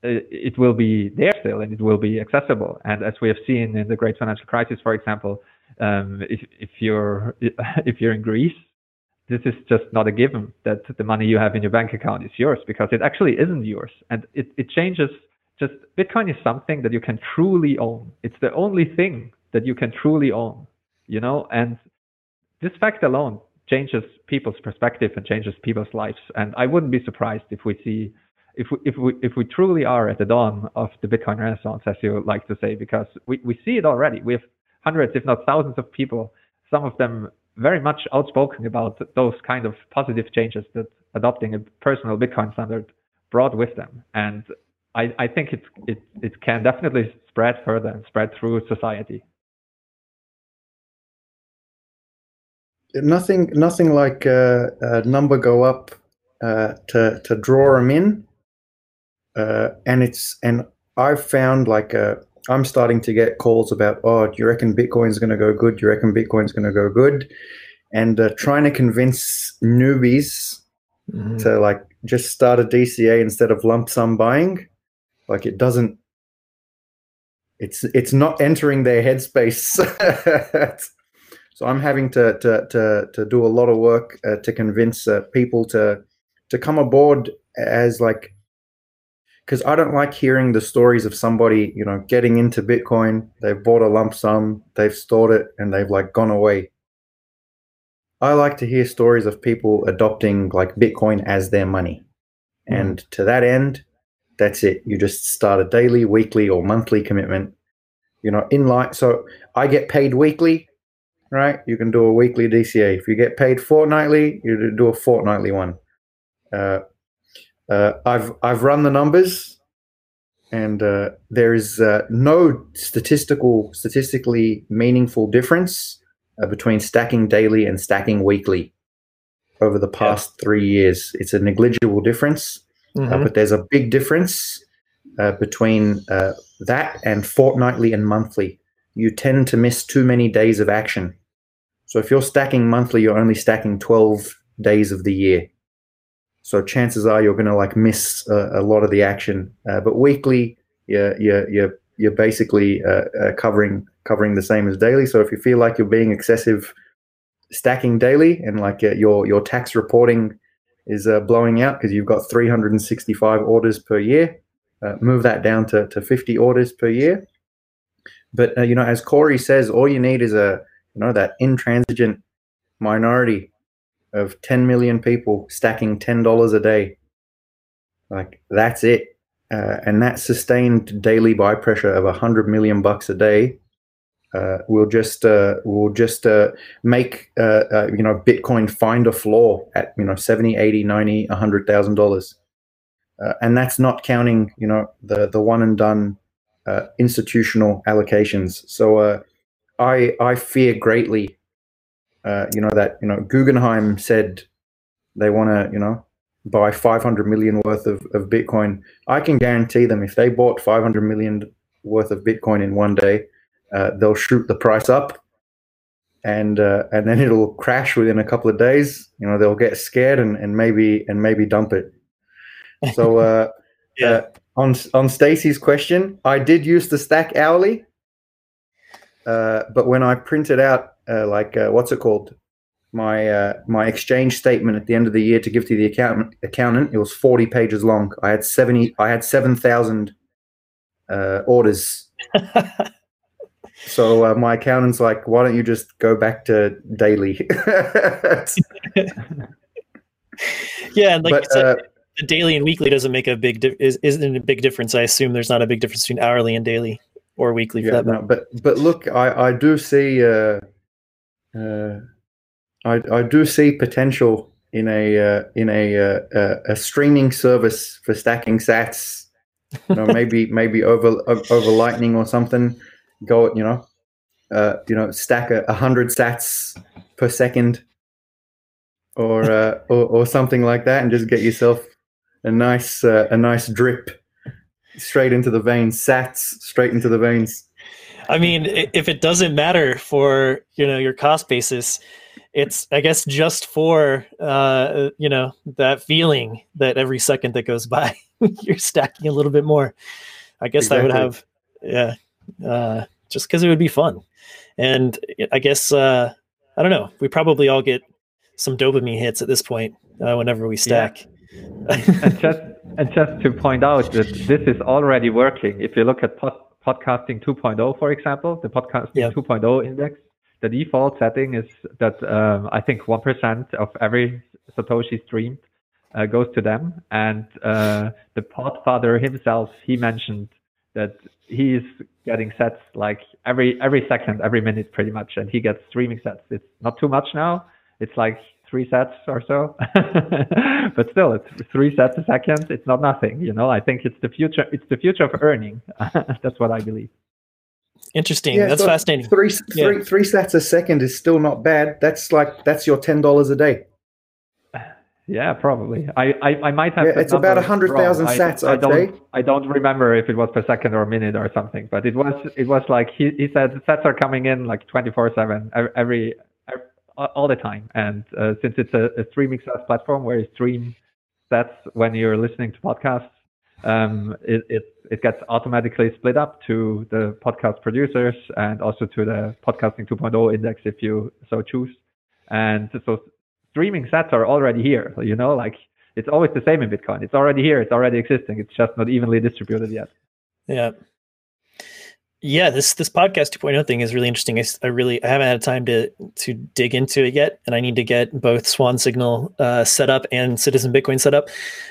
it will be there still and it will be accessible. And as we have seen in the great financial crisis, for example, um, if, if you're if you're in Greece, this is just not a given that the money you have in your bank account is yours because it actually isn't yours. And it, it changes just Bitcoin is something that you can truly own. It's the only thing that you can truly own, you know, and this fact alone changes people's perspective and changes people's lives. And I wouldn't be surprised if we see if we, if we if we truly are at the dawn of the Bitcoin Renaissance, as you like to say, because we, we see it already. We have hundreds, if not thousands, of people, some of them very much outspoken about those kind of positive changes that adopting a personal Bitcoin standard brought with them. And I, I think it, it it can definitely spread further and spread through society. Nothing, nothing like uh, a number go up uh, to to draw them in uh, and it's and I've found like uh, I'm starting to get calls about oh do you reckon Bitcoin's going to go good? Do you reckon Bitcoin's going to go good? And uh, trying to convince newbies mm-hmm. to like just start a DCA instead of lump sum buying, like it doesn't. It's it's not entering their headspace. so I'm having to to to to do a lot of work uh, to convince uh, people to to come aboard as like because I don't like hearing the stories of somebody, you know, getting into Bitcoin, they've bought a lump sum, they've stored it, and they've like gone away. I like to hear stories of people adopting like Bitcoin as their money. Mm. And to that end, that's it. You just start a daily, weekly, or monthly commitment. You know, in line. So I get paid weekly, right? You can do a weekly DCA. If you get paid fortnightly, you do a fortnightly one. Uh, uh, I've I've run the numbers, and uh, there is uh, no statistical statistically meaningful difference uh, between stacking daily and stacking weekly over the past yeah. three years. It's a negligible difference, uh, mm-hmm. but there's a big difference uh, between that and fortnightly and monthly. You tend to miss too many days of action. So if you're stacking monthly, you're only stacking 12 days of the year. So chances are you're going to like miss a, a lot of the action. Uh, but weekly, you're you're you're, you're basically uh, uh, covering covering the same as daily. So if you feel like you're being excessive, stacking daily and like uh, your your tax reporting is uh, blowing out because you've got 365 orders per year, uh, move that down to, to 50 orders per year. But you know, as Cory says, all you need is a you know that intransigent minority of 10 million people stacking $10 a day. Like that's it. Uh, and that sustained daily buy pressure of 100 million bucks a day uh, will just uh, will just uh, make uh, uh, you know Bitcoin find a floor at you know 70, 80, 90, 100,000 dollars. and that's not counting you know the the one and done institutional allocations. So I I fear greatly uh, you know that you know Guggenheim said they want to you know buy 500 million worth of, of Bitcoin. I can guarantee them if they bought 500 million worth of Bitcoin in one day, uh, they'll shoot the price up, and uh, and then it'll crash within a couple of days. You know they'll get scared and, and maybe and maybe dump it. So uh, yeah. On on Stacy's question, I did use the stack hourly, uh, but when I printed out uh, like uh, what's it called? My uh, my exchange statement at the end of the year to give to the accountant. Accountant. It was forty pages long. I had seventy. I had seven thousand uh, orders. so uh, my accountant's like, why don't you just go back to daily? yeah, like But, the daily and weekly doesn't make a big di- is isn't a big difference. I assume there's not a big difference between hourly and daily or weekly for yeah, that no, but but look, I I do see uh, uh, I I do see potential in a uh, in a uh, uh, a streaming service for stacking sats. You know, maybe maybe over over Lightning or something. Go, you know, uh, you know, stack a, a hundred sats per second, or, uh, or or something like that, and just get yourself a nice uh, a nice drip straight into the veins, sats straight into the veins. I mean, if it doesn't matter for you know your cost basis, it's I guess just for uh, you know that feeling that every second that goes by, you're stacking a little bit more. I guess that would have yeah, uh, just because it would be fun, and I guess uh, I don't know. We probably all get some dopamine hits at this point uh, whenever we stack. And just and just to point out that this is already working. If you look at pod, podcasting 2.0, for example, the podcasting Yeah. 2.0 index, the default setting is that um, I think one percent of every Satoshi streamed uh, goes to them, and uh, the podfather himself he mentioned that he's getting sats like every every second, every minute, pretty much, and he gets streaming sats. It's not too much now. It's like three sats or so, but still, it's three sats a second. It's not nothing, you know. I think it's the future. It's the future of earning. That's what I believe. Interesting. That's so fascinating. Three, Yeah. three, three sats a second is still not bad. That's like that's your ten dollars a day. Yeah, probably. I I, I might have. Yeah, it's about number 100,000 wrong. I- sats, I, I'd don't. say. I don't remember if it was per second or minute or something, but it was. It was like he, he said the sats are coming in like twenty four seven every, every all the time, and uh, since it's a, a streaming SaaS platform where you stream sats when you're listening to podcasts, um, it, it it gets automatically split up to the podcast producers and also to the podcasting 2.0 index if you so choose. And so streaming sats are already here. You know, like it's always the same in Bitcoin. It's already here. It's already existing. It's just not evenly distributed yet. Yeah. Yeah, this this podcast 2.0 thing is really interesting. I really I haven't had time to to dig into it yet, and I need to get both Swan Signal uh, set up and Citizen Bitcoin set up.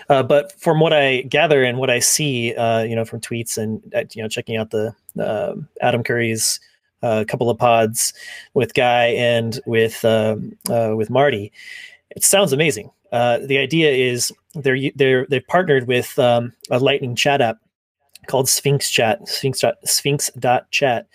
Uh, but from what I gather and what I see, uh, you know, from tweets and uh, you know, checking out the um Adam Curry's uh, couple of pods with Guy and with um, uh, with Marty, it sounds amazing. The idea is they're they're they've partnered with um, a Lightning chat app called Sphinx Chat, Sphinx Sphinx dot chat,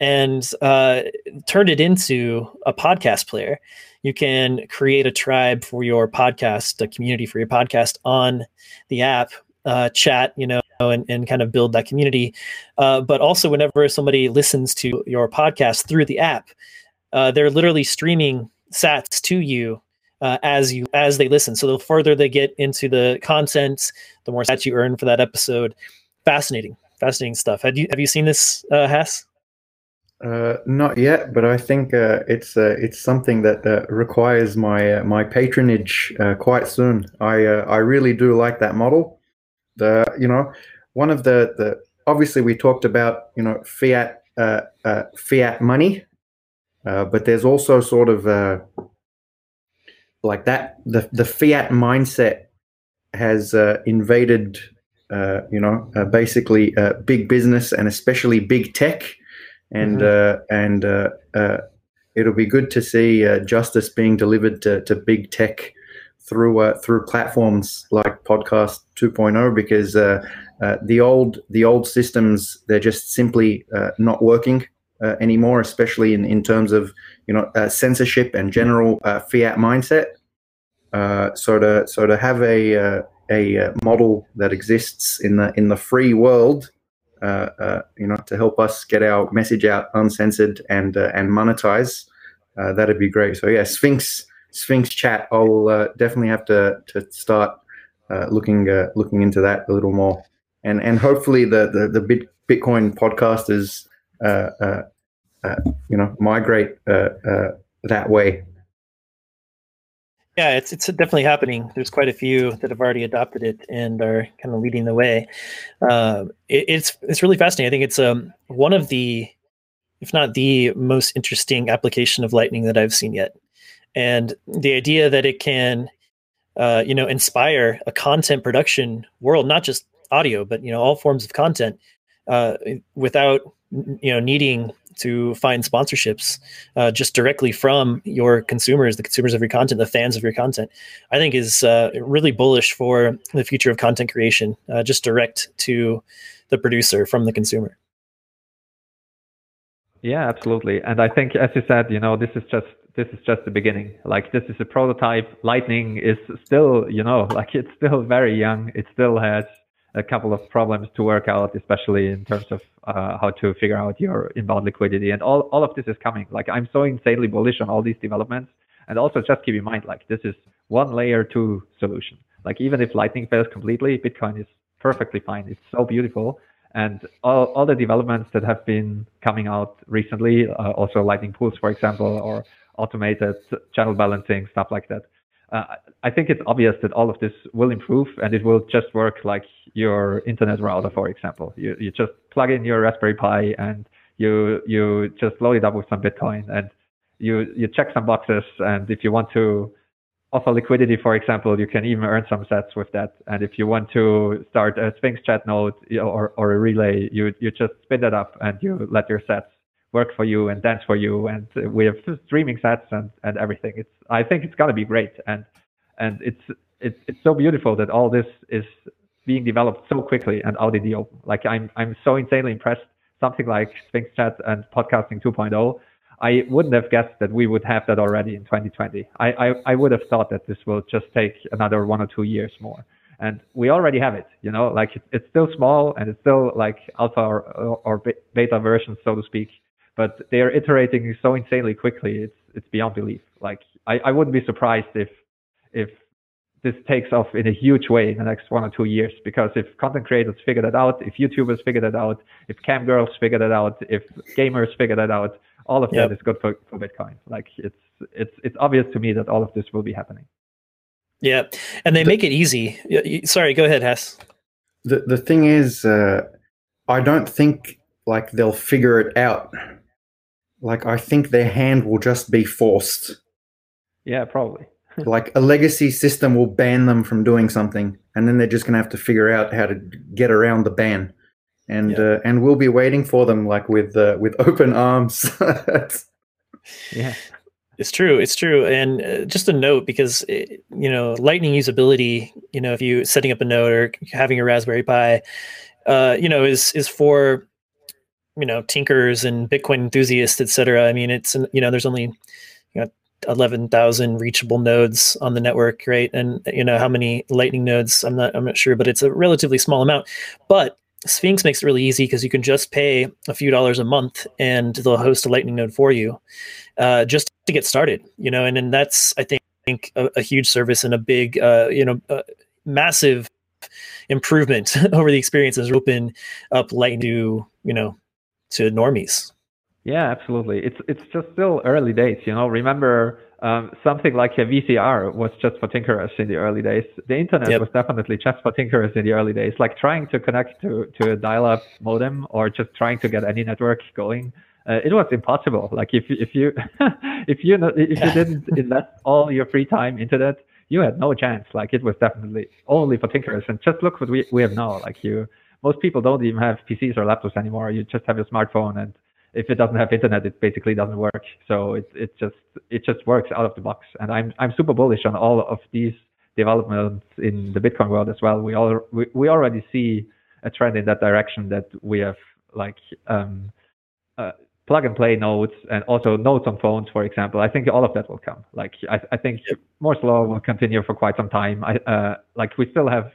and uh, turned it into a podcast player. You can create a tribe for your podcast, a community for your podcast on the app, uh, chat, you know, and, and kind of build that community. Uh, but also, whenever somebody listens to your podcast through the app, uh, they're literally streaming sats to you uh, as you as they listen. So the further they get into the content, the more sats you earn for that episode. Fascinating, fascinating stuff. Have you have you seen this, uh? Uh, not yet, but I think uh, it's uh, it's something that uh, requires my uh, my patronage uh, quite soon. I I really do like that model. The you know one of the the obviously we talked about you know fiat fiat money, but there's also sort of like that the the fiat mindset has invaded uh, you know uh, basically uh, big business and especially big tech and uh, and uh, uh, it'll be good to see uh, justice being delivered to, to big tech through uh, through platforms like Podcast 2.0 because uh, uh, the old the old systems they're just simply uh, not working uh, anymore, especially in, in terms of you know uh, censorship and general uh, fiat mindset. Uh, so to so to have a uh, a uh, model that exists in the in the free world uh, uh, you know, to help us get our message out uncensored and and monetize. That'd be great. So yeah, Sphinx Sphinx chat. I'll definitely have to to start looking looking into that a little more, and and hopefully the the, the Bit, Bitcoin podcasters, uh, uh, uh, you know, migrate that way. Yeah, it's it's definitely happening. There's quite a few that have already adopted it and are kind of leading the way. Um, it, it's it's really fascinating. I think it's um one of the if not the most interesting application of Lightning that I've seen yet. And the idea that it can, uh, you know, inspire a content production world, not just audio, but you know, all forms of content, uh, without you know needing to find sponsorships uh, just directly from your consumers, the consumers of your content, the fans of your content, I think is uh, really bullish for the future of content creation, uh, just direct to the producer from the consumer. Yeah, absolutely. And I think, as you said, you know, this is just this is just the beginning. Like this is a prototype. Lightning is still, you know, like it's still very young. It still has a couple of problems to work out, especially in terms of uh, how to figure out your inbound liquidity. And all, all of this is coming. Like I'm so insanely bullish on all these developments. And also just keep in mind, like this is one layer two solution. Like even if Lightning fails completely, Bitcoin is perfectly fine. It's so beautiful. And all, all the developments that have been coming out recently, uh, also Lightning pools, for example, or automated channel balancing, stuff like that uh, I think it's obvious that all of this will improve and it will just work like your internet router, for example. You, you just plug in your Raspberry Pi and you you just load it up with some Bitcoin and you you check some boxes and if you want to offer liquidity, for example, you can even earn some sats with that. And if you want to start a Sphinx chat node or, or a relay, you you just spin that up and you let your sats work for you and dance for you and we have streaming sats and, and everything. It's i think it's going to be great. And and it's it's it's so beautiful that all this is being developed so quickly and out in the open like i'm i'm so insanely impressed. Something like sphinx chat and podcasting 2.0 i wouldn't have guessed that we would have that already in 2020 i i, I would have thought that this will just take another one or two years more. And we already have it you know? Like it's still small and it's still like alpha or, or beta version so to speak but they are iterating so insanely quickly. It's it's beyond belief. Like I, I wouldn't be surprised if if this takes off in a huge way in the next one or two years because if content creators figure that out, if YouTubers figure that out, if cam girls figure that out, if gamers figure that out, all of yep. that is good for, for Bitcoin. Like it's it's it's obvious to me that all of this will be happening. Yeah, and they make it easy. Sorry, go ahead, Hass. The the thing is, uh, I don't think like they'll figure it out like I think their hand will just be forced. Yeah, probably. like a legacy system will ban them from doing something, and then they're just going to have to figure out how to get around the ban, and yeah. uh, and we'll be waiting for them like with uh, with open arms. yeah. It's true. It's true. And uh, just a note because it, uh, you know Lightning usability. You know, if you setting up a node or having a Raspberry Pi, uh, you know, is is for you know tinkers and Bitcoin enthusiasts, etc. I mean, it's you know there's only you know 11,000 reachable nodes on the network, right? And you know how many Lightning nodes? I'm not I'm not sure, but it's a relatively small amount. But Sphinx makes it really easy because you can just pay a few dollars a month and they'll host a Lightning node for you, uh, just to get started. You know, and then that's I think a, a huge service and a big uh, you know uh, massive improvement over the experience as open up Lightning to you know to normies. Yeah, absolutely. It's it's just still early days, you know. Remember, um, something like a VCR was just for tinkerers in the early days. The internet yep. was definitely just for tinkerers in the early days. Like trying to connect to to a dial-up modem or just trying to get any network going. Uh, it was impossible. Like if if you if you if you didn't invest all your free time into that, you had no chance. Like it was definitely only for tinkerers. And just look what we we have now. Like you most people don't even have PCs or laptops anymore. You just have your smartphone, and if it doesn't have internet, it basically doesn't work. So it it just it just works out of the box. And I'm I'm super bullish on all of these developments in the Bitcoin world as well. We all we, we already see a trend in that direction that we have like um, uh, plug and play nodes and also nodes on phones, for example. I think all of that will come. Like I, I think. Moore's law will continue for quite some time. I uh, like we still have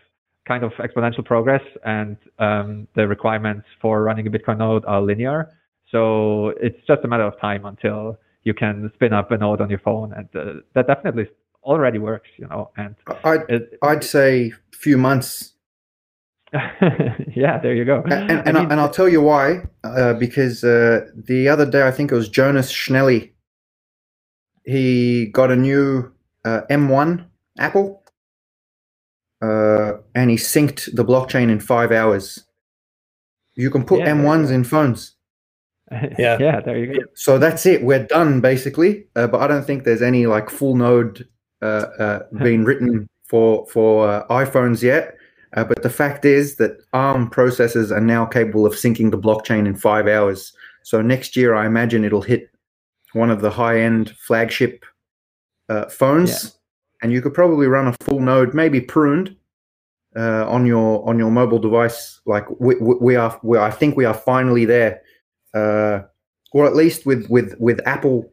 kind of exponential progress and um, the requirements for running a Bitcoin node are linear. So it's just a matter of time until you can spin up a node on your phone, and uh, that definitely already works, you know. And I'd it, I'd say few months. yeah, there you go. And and, I, and I'll tell you why. Uh, because uh, the other day, I think it was Jonas Schnelli. He got a new uh, M1 Apple uh, and he synced the blockchain in five hours. You can put yeah, M1s in phones. Yeah. yeah, there you go. So that's it. We're done basically. Uh, but I don't think there's any like full node uh, uh, being written for for uh, iPhones yet. Uh, but the fact is that ARM processors are now capable of syncing the blockchain in five hours. So next year, I imagine it'll hit one of the high-end flagship uh, phones, Yeah. And you could probably run a full node, maybe pruned, uh, on your on your mobile device. Like we, we, we are, we I think we are finally there, uh, or at least with with with Apple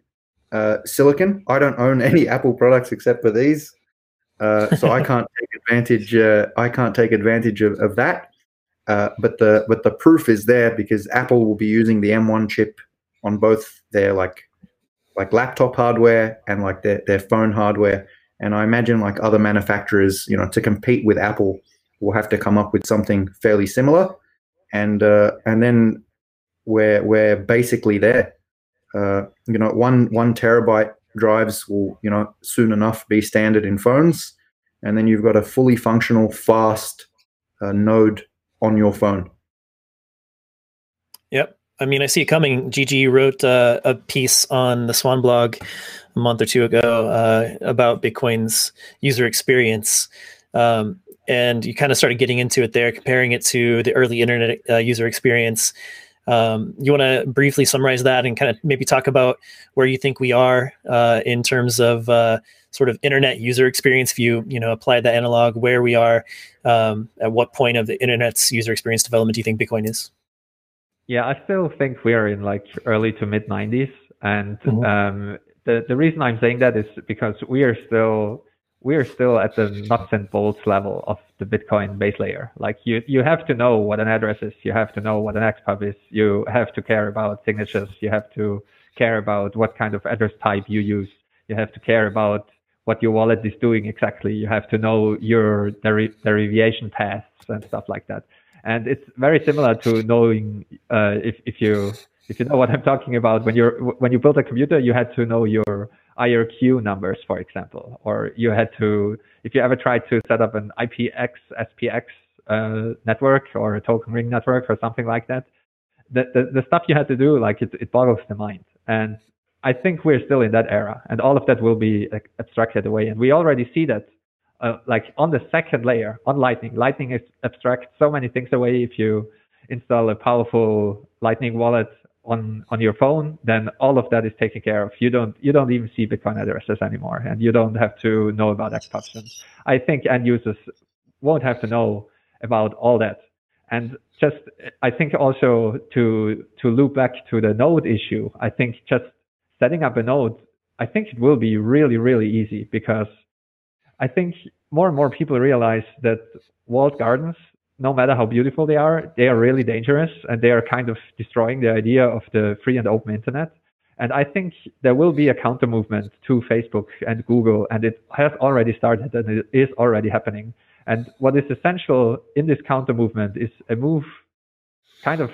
uh, silicon. I don't own any Apple products except for these, uh, so I can't take advantage. Uh, I can't take advantage of, of that. Uh, but the but the proof is there because Apple will be using the M1 chip on both their like like laptop hardware and like their, their phone hardware. And I imagine like other manufacturers, you know, to compete with Apple, will have to come up with something fairly similar. And uh, and then we're we're basically there. Uh, you know, one one terabyte drives will you know soon enough be standard in phones, and then you've got a fully functional, fast uh, node on your phone. Yep. I mean, I see it coming. Gigi wrote uh, a piece on the Swan blog month or two ago uh, about Bitcoin's user experience. Um, and you kind of started getting into it there, comparing it to the early internet uh, user experience. Um, you want to briefly summarize that and kind of maybe talk about where you think we are uh, in terms of uh, sort of internet user experience. If you you know apply that analog, where we are, um, at what point of the internet's user experience development do you think Bitcoin is? Yeah, I still think we are in like early to mid 90s, and Mhm. um, the the reason I'm saying that is because we are still we are still at the nuts and bolts level of the Bitcoin base layer. Like you you have to know what an address is, you have to know what an XPub is, you have to care about signatures, you have to care about what kind of address type you use, you have to care about what your wallet is doing exactly, you have to know your deri- derivation paths and stuff like that. And it's very similar to knowing uh, if if you if you know what I'm talking about when you're when you build a computer you had to know your IRQ numbers for example or you had to if you ever tried to set up an IPX SPX uh, network or a token ring network or something like that the, the the stuff you had to do like it, it boggles the mind and I think we're still in that era and all of that will be abstracted away and we already see that uh, like on the second layer on Lightning. Lightning is abstracts so many things away. If you install a powerful Lightning wallet on on your phone, then all of that is taken care of. You don't you don't even see Bitcoin addresses anymore, and you don't have to know about. And I think end users won't have to know about all that. And just I think also to to loop back to the node issue, I think just setting up a node, I think it will be really really easy because I think more and more people realize that walled gardens, no matter how beautiful they are, they are really dangerous and they are kind of destroying the idea of the free and open internet. And I think there will be a counter movement to Facebook and Google, and it has already started and it is already happening. And what is essential in this counter movement is a move kind of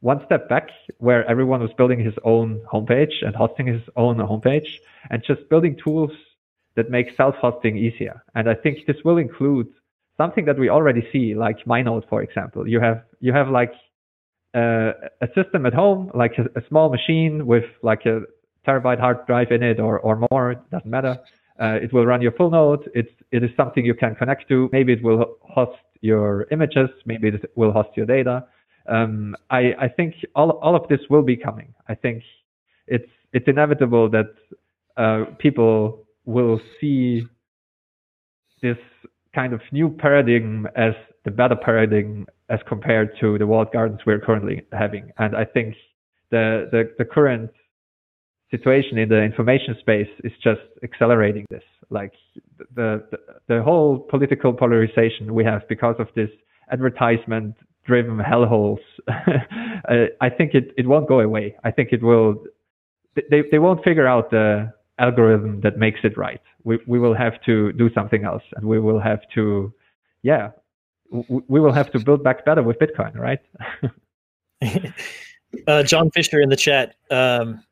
one step back where everyone was building his own homepage and hosting his own homepage and just building tools that make self-hosting easier. And I think this will include something that we already see, like MyNode, for example. You have you have like uh, a system at home, like a, a, small machine with like a terabyte hard drive in it or, or more, it doesn't matter. Uh, it will run your full node. It's it is something you can connect to. Maybe it will host your images. Maybe it will host your data. Um, I, I think all all of this will be coming. I think it's it's inevitable that uh, people will see this kind of new paradigm as the better paradigm as compared to the walled gardens we're currently having. And I think the, the, the current situation in the information space is just accelerating this. Like the, the, the whole political polarization we have because of this advertisement driven hellholes. Uh, I think it, it won't go away. I think it will, they, they won't figure out the, algorithm that makes it right. We, we will have to do something else and we will have to, yeah, we will have to build back better with Bitcoin, right? uh, John Fisher in the chat. Um,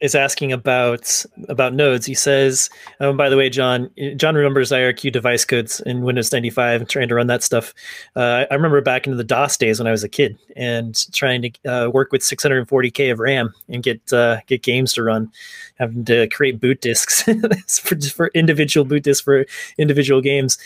is asking about about nodes. He says, oh, by the way, John, John remembers IRQ device codes in Windows 95 and trying to run that stuff. Uh, I remember back into the DOS days when I was a kid and trying to uh, work with 640k of RAM and get uh, get games to run, having to create boot disks for, for individual boot disks for individual games.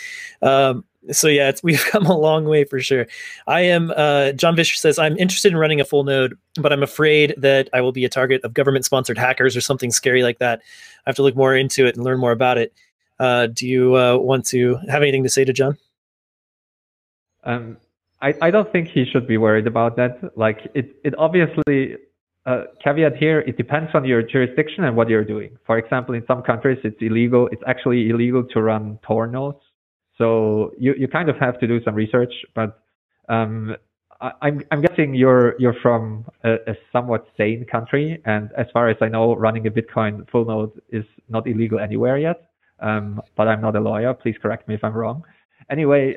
Um, so yeah, it's, we've come a long way for sure. I am. Uh, John Fisher says I'm interested in running a full node, but I'm afraid that I will be a target of government-sponsored hackers or something scary like that. I have to look more into it and learn more about it. Uh, do you uh, want to have anything to say to John? Um, I, I don't think he should be worried about that. Like it, it obviously uh, caveat here, it depends on your jurisdiction and what you're doing. For example, in some countries, it's illegal. It's actually illegal to run Tor nodes. So you, you kind of have to do some research, but um, I, I'm, I'm guessing you're you're from a, a, somewhat sane country, and as far as I know, running a Bitcoin full node is not illegal anywhere yet. Um, but I'm not a lawyer. Please correct me if I'm wrong. Anyway,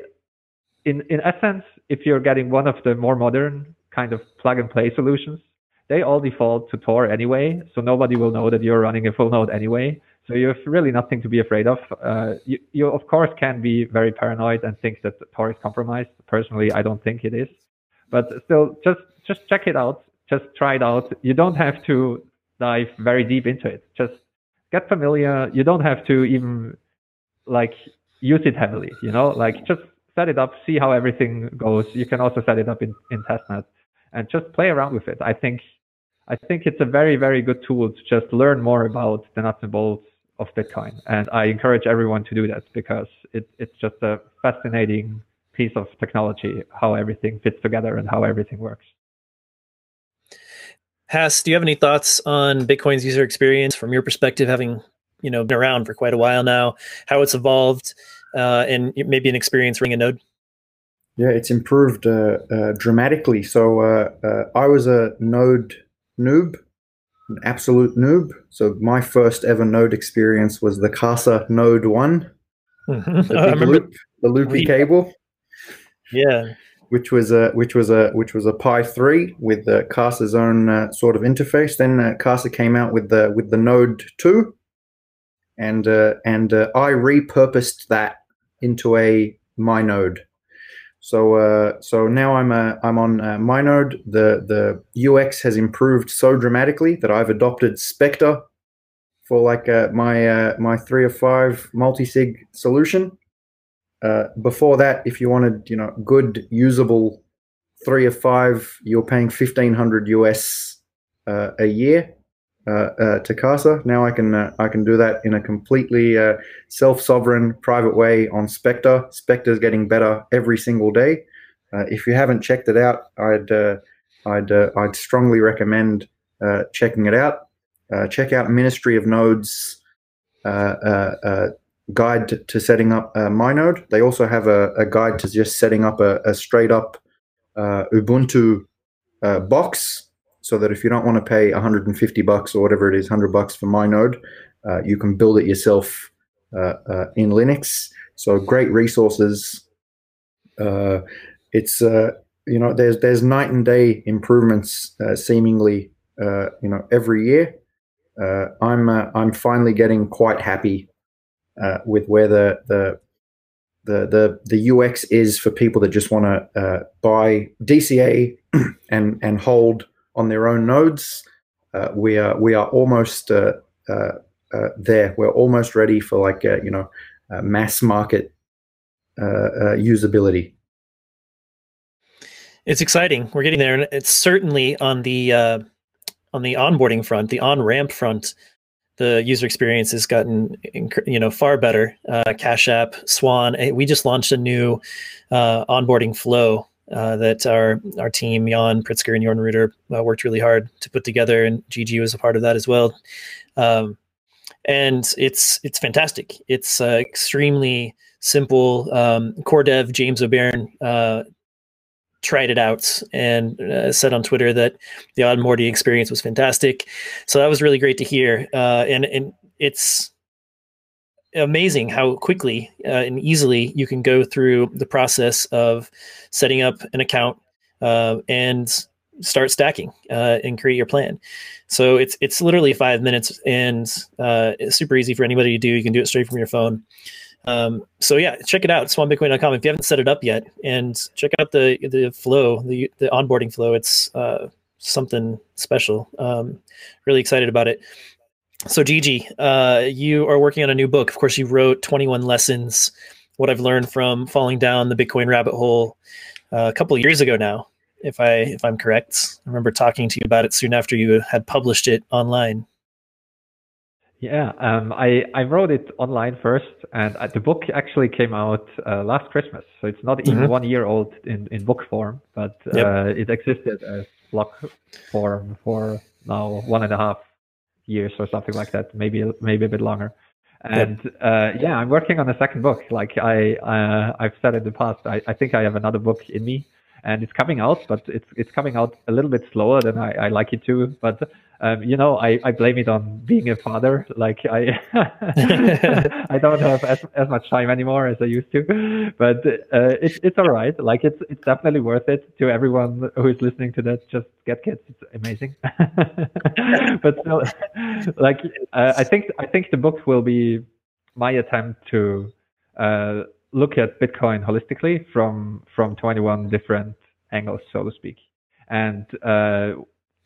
in in essence, if you're getting one of the more modern kind of plug and play solutions, they all default to Tor anyway, so nobody will know that you're running a full node anyway. So you have really nothing to be afraid of. Uh, you, you, of course, can be very paranoid and think that Tor is compromised. Personally, I don't think it is. But still, just just check it out. Just try it out. You don't have to dive very deep into it. Just get familiar. You don't have to even like use it heavily. You know, like just set it up, see how everything goes. You can also set it up in, in testnet and just play around with it. I think I think it's a very, very good tool to just learn more about the nuts and bolts of Bitcoin. And I encourage everyone to do that because it, it's just a fascinating piece of technology, how everything fits together and how everything works. Hass, do you have any thoughts on Bitcoin's user experience from your perspective, having you know been around for quite a while now, how it's evolved, uh, and maybe an experience running a node? Yeah, it's improved uh, uh, dramatically. So uh, uh, I was a node noob an absolute noob. So my first ever Node experience was the Casa Node One, mm-hmm. the big loop, the loopy cable. Yeah, which was a which was a which was a Pi three with the Casa's own uh, sort of interface. Then uh, Casa came out with the with the Node Two, and uh, and uh, I repurposed that into a my node. So uh, so now I'm uh, I'm on uh, node. The the UX has improved so dramatically that I've adopted Specter for like uh, my uh, my three or five multi sig solution. Uh, before that, if you wanted you know good usable three or five, you're paying fifteen hundred US a year uh, uh, to Casa. Now I can uh, I can do that in a completely uh, self-sovereign, private way on Specter. Specter is getting better every single day. Uh, if you haven't checked it out, I'd uh, I'd I'd strongly recommend checking it out. check out Ministry of Nodes guide to, to, setting up my node. They also have a, a, guide to just setting up a, a straight up Ubuntu box so that if you don't want to pay 150 bucks or whatever it is, 100 bucks for my node, uh, you can build it yourself uh, uh, in Linux. So great resources. Uh, it's uh, you know there's there's night and day improvements uh, seemingly you know every year. I'm I'm finally getting quite happy with where the the the the the UX is for people that just want to buy DCA and and hold on their own nodes. Uh, we are we are almost uh, uh, uh there. We're almost ready for like uh, you know mass market usability. It's exciting. We're getting there, and it's certainly on the on the onboarding front, the on ramp front. The user experience has gotten, you know, far better. Cash App, Swan. Eh, we just launched a new onboarding flow uh, that our our team, Yan Pritzker and Jorn Reuter, uh, worked really hard to put together, and GG was a part of that as well. Um, and it's it's fantastic. It's uh, extremely simple. Um, core dev James O'Beirne uh, tried it out and uh, said on Twitter that the Odd Morty experience was fantastic. So that was really great to hear. Uh, and and it's amazing how quickly uh, and easily you can go through the process of setting up an account uh, and start stacking uh, and create your plan. So it's it's literally five minutes and uh, it's super easy for anybody to do. You can do it straight from your phone. Um, so yeah, check it out, swanbitcoin.com. If you haven't set it up yet, and check out the the flow, the the onboarding flow. It's uh, something special. Um, really excited about it. So Gigi, uh, you are working on a new book. Of course, you wrote 21 lessons. What I've learned from falling down the Bitcoin rabbit hole uh, a couple years ago now if I if I'm correct. I remember talking to you about it soon after you had published it online. Yeah, um, I I wrote it online first, and uh, the book actually came out uh, last Christmas, so it's not even mm-hmm. one year old in, in book form, but uh, yep. it existed as blog form for now one and a half years or something like that, maybe maybe a bit longer. And yep. Uh, yeah, I'm working on a second book. Like I uh, I've said in the past, I, I think I have another book in me and it's coming out, but it's it's coming out a little bit slower than I, I like it to. But um, you know, I, I blame it on being a father. Like I I don't have as, as much time anymore as I used to. But uh, it's it's all right. Like it's it's definitely worth it to everyone who is listening to that. Just get kids. It's amazing. but still, like uh, I think I think the book will be my attempt to uh, look at Bitcoin holistically from from 21 different angles, so to speak. And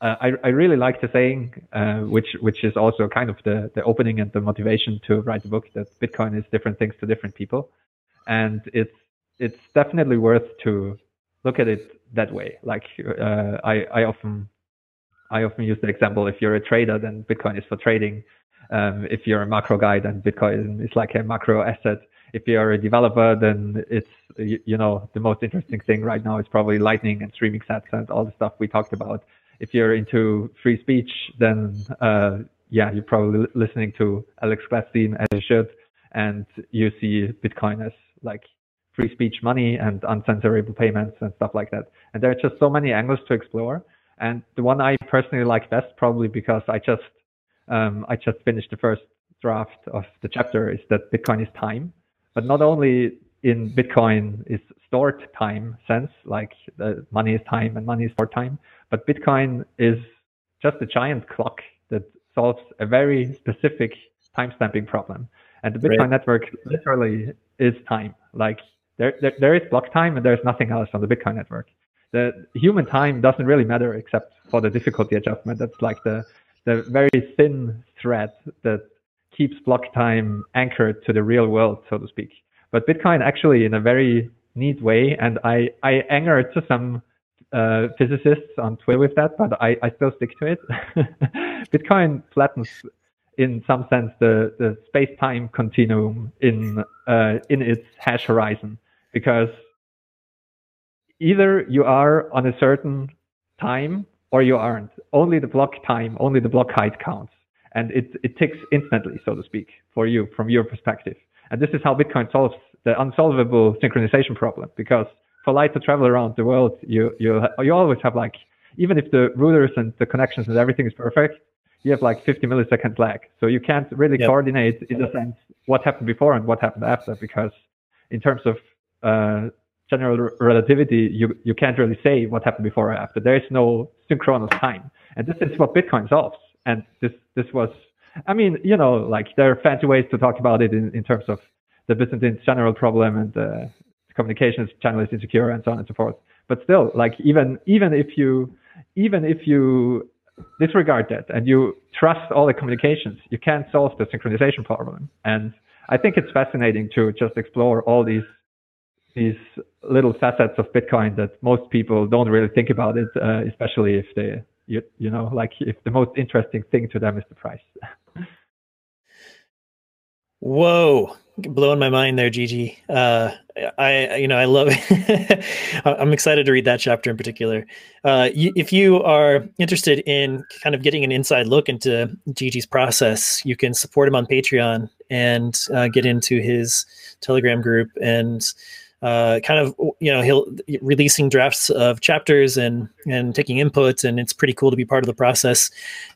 uh, I, I really like the saying, uh, which which is also kind of the the opening and the motivation to write the book that Bitcoin is different things to different people, and it's it's definitely worth to look at it that way. Like uh, I I often I often use the example: if you're a trader, then Bitcoin is for trading. Um, if you're a macro guy, then Bitcoin is like a macro asset if you're a developer, then it's you, you, know the most interesting thing right now is probably Lightning and streaming sats and all the stuff we talked about. If you're into free speech, then uh, yeah, you're probably listening to Alex Gladstein as you should, and you see Bitcoin as like free speech money and uncensorable payments and stuff like that. And there are just so many angles to explore. And the one I personally like best, probably because I just um, I just finished the first draft of the chapter, is that Bitcoin is time but not only in Bitcoin is stored time sense, like the money is time and money is stored time, but Bitcoin is just a giant clock that solves a very specific timestamping problem. And the Bitcoin right. network literally is time. Like there, there, there is block time and there's nothing else on the Bitcoin network. The human time doesn't really matter except for the difficulty adjustment. That's like the, the very thin thread that keeps block time anchored to the real world, so to speak. But Bitcoin actually in a very neat way, and I, I anger to some uh, physicists on Twitter with that, but I, I still stick to it. Bitcoin flattens in some sense the, the space-time continuum in uh, in its hash horizon because either you are on a certain time or you aren't. Only the block time, only the block height counts and it, it ticks instantly, so to speak, for you from your perspective. And this is how Bitcoin solves the unsolvable synchronization problem because for light to travel around the world, you, you, you always have like, even if the routers and the connections and everything is perfect, you have like 50 milliseconds lag. So you can't really yep. coordinate in a sense what happened before and what happened after because in terms of uh, general relativity, you, you can't really say what happened before or after. There is no synchronous time. And this is what Bitcoin solves and this this was I mean, you know, like there are fancy ways to talk about it in, in terms of the Byzantine general problem and uh, communications channel is insecure and so on and so forth. But still, like even even if you even if you disregard that and you trust all the communications, you can't solve the synchronization problem. And I think it's fascinating to just explore all these these little facets of Bitcoin that most people don't really think about it, uh, especially if they you, you know like if the most interesting thing to them is the price whoa. Blowing my mind there gigi. Uh, i you know i love it. I'm excited to read that chapter in particular. Uh, if you are interested in kind of getting an inside look into gigi's process you can support him on patreon and uh, get into his telegram group and uh, kind of you know he'll releasing drafts of chapters and and taking input, and it's pretty cool to be part of the process.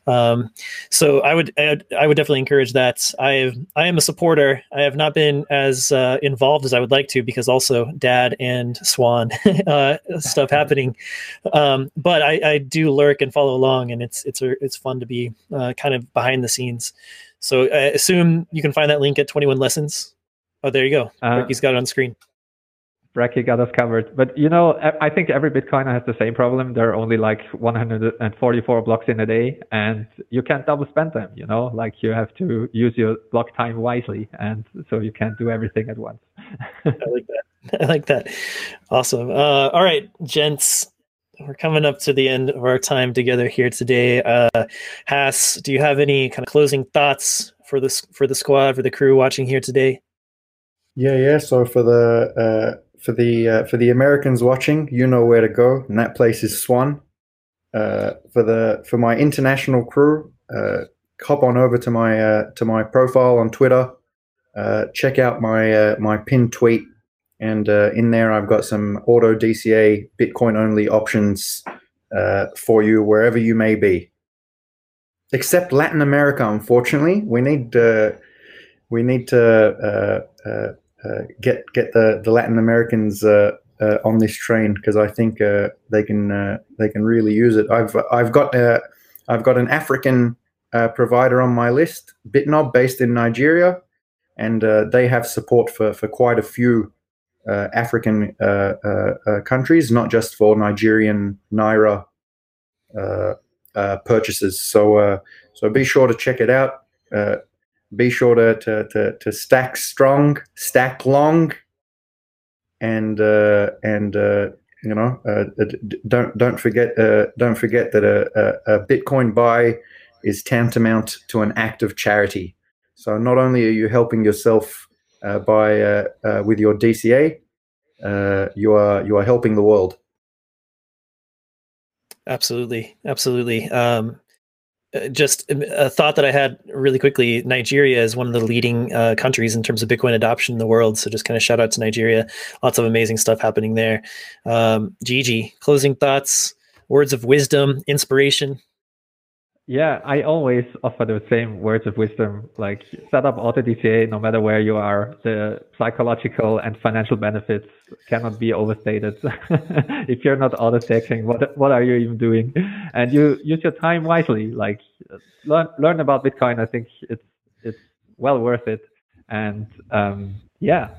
Um, so I would I would definitely encourage that. I I am a supporter. I have not been as uh, involved as I would like to because also dad and Swan uh, stuff happening. Um, but I, I, do lurk and follow along, and it's it's a, it's fun to be uh, kind of behind the scenes. So I assume you can find that link at Twenty One Lessons. Oh, there you go. Uh, He's got it on screen. Brekkie got us covered. But you know, I think every Bitcoiner has the same problem. There are only like 144 blocks in a day, and you can't double spend them. You know, like you have to use your block time wisely, and so you can't do everything at once. I like that. I like that. Awesome. Uh, all right, gents. We're coming up to the end of our time together here today. Uh, Hass, do you have any kind of closing thoughts for this for the squad for the crew watching here today? Yeah, yeah. So for the uh, for the uh, for the Americans watching, you know where to go, and that place is Swan. Uh, for the for my international crew, uh, hop on over to my uh, to my profile on Twitter. Uh, check out my uh, my pinned tweet, and in there I've got some auto DCA Bitcoin only options for you wherever you may be. Except Latin America, unfortunately, we need we need to uh, Uh, get get the, the Latin Americans uh, uh, on this train because I think uh, they can uh, they can really use it. I've I've got I've got an African provider on my list, Bitnob, based in Nigeria, and they have support for for quite a few uh, African uh, uh, countries, not just for Nigerian naira purchases. So, so be sure to check it out be sure to, to, to, to stack strong, stack long, and uh, and uh, you know uh, don't don't forget uh, don't forget that a, a, a, Bitcoin buy is tantamount to an act of charity. So not only are you helping yourself uh, by uh, with your DCA, you are you are helping the world. Absolutely, absolutely. Um, uh, just um, a thought that I had really quickly. Nigeria is one of the leading uh, countries in terms of Bitcoin adoption in the world. So just kind of shout out to Nigeria. Lots of amazing stuff happening there. Um, Gigi, closing thoughts, words of wisdom, inspiration. Yeah, I always offer the same words of wisdom, like set up auto DCA no matter where you are. The psychological and financial benefits cannot be overstated. if you're not auto-staking, what what are you even doing? And you use your time wisely. Like learn learn about Bitcoin. I think it's it's well worth it. And um, yeah,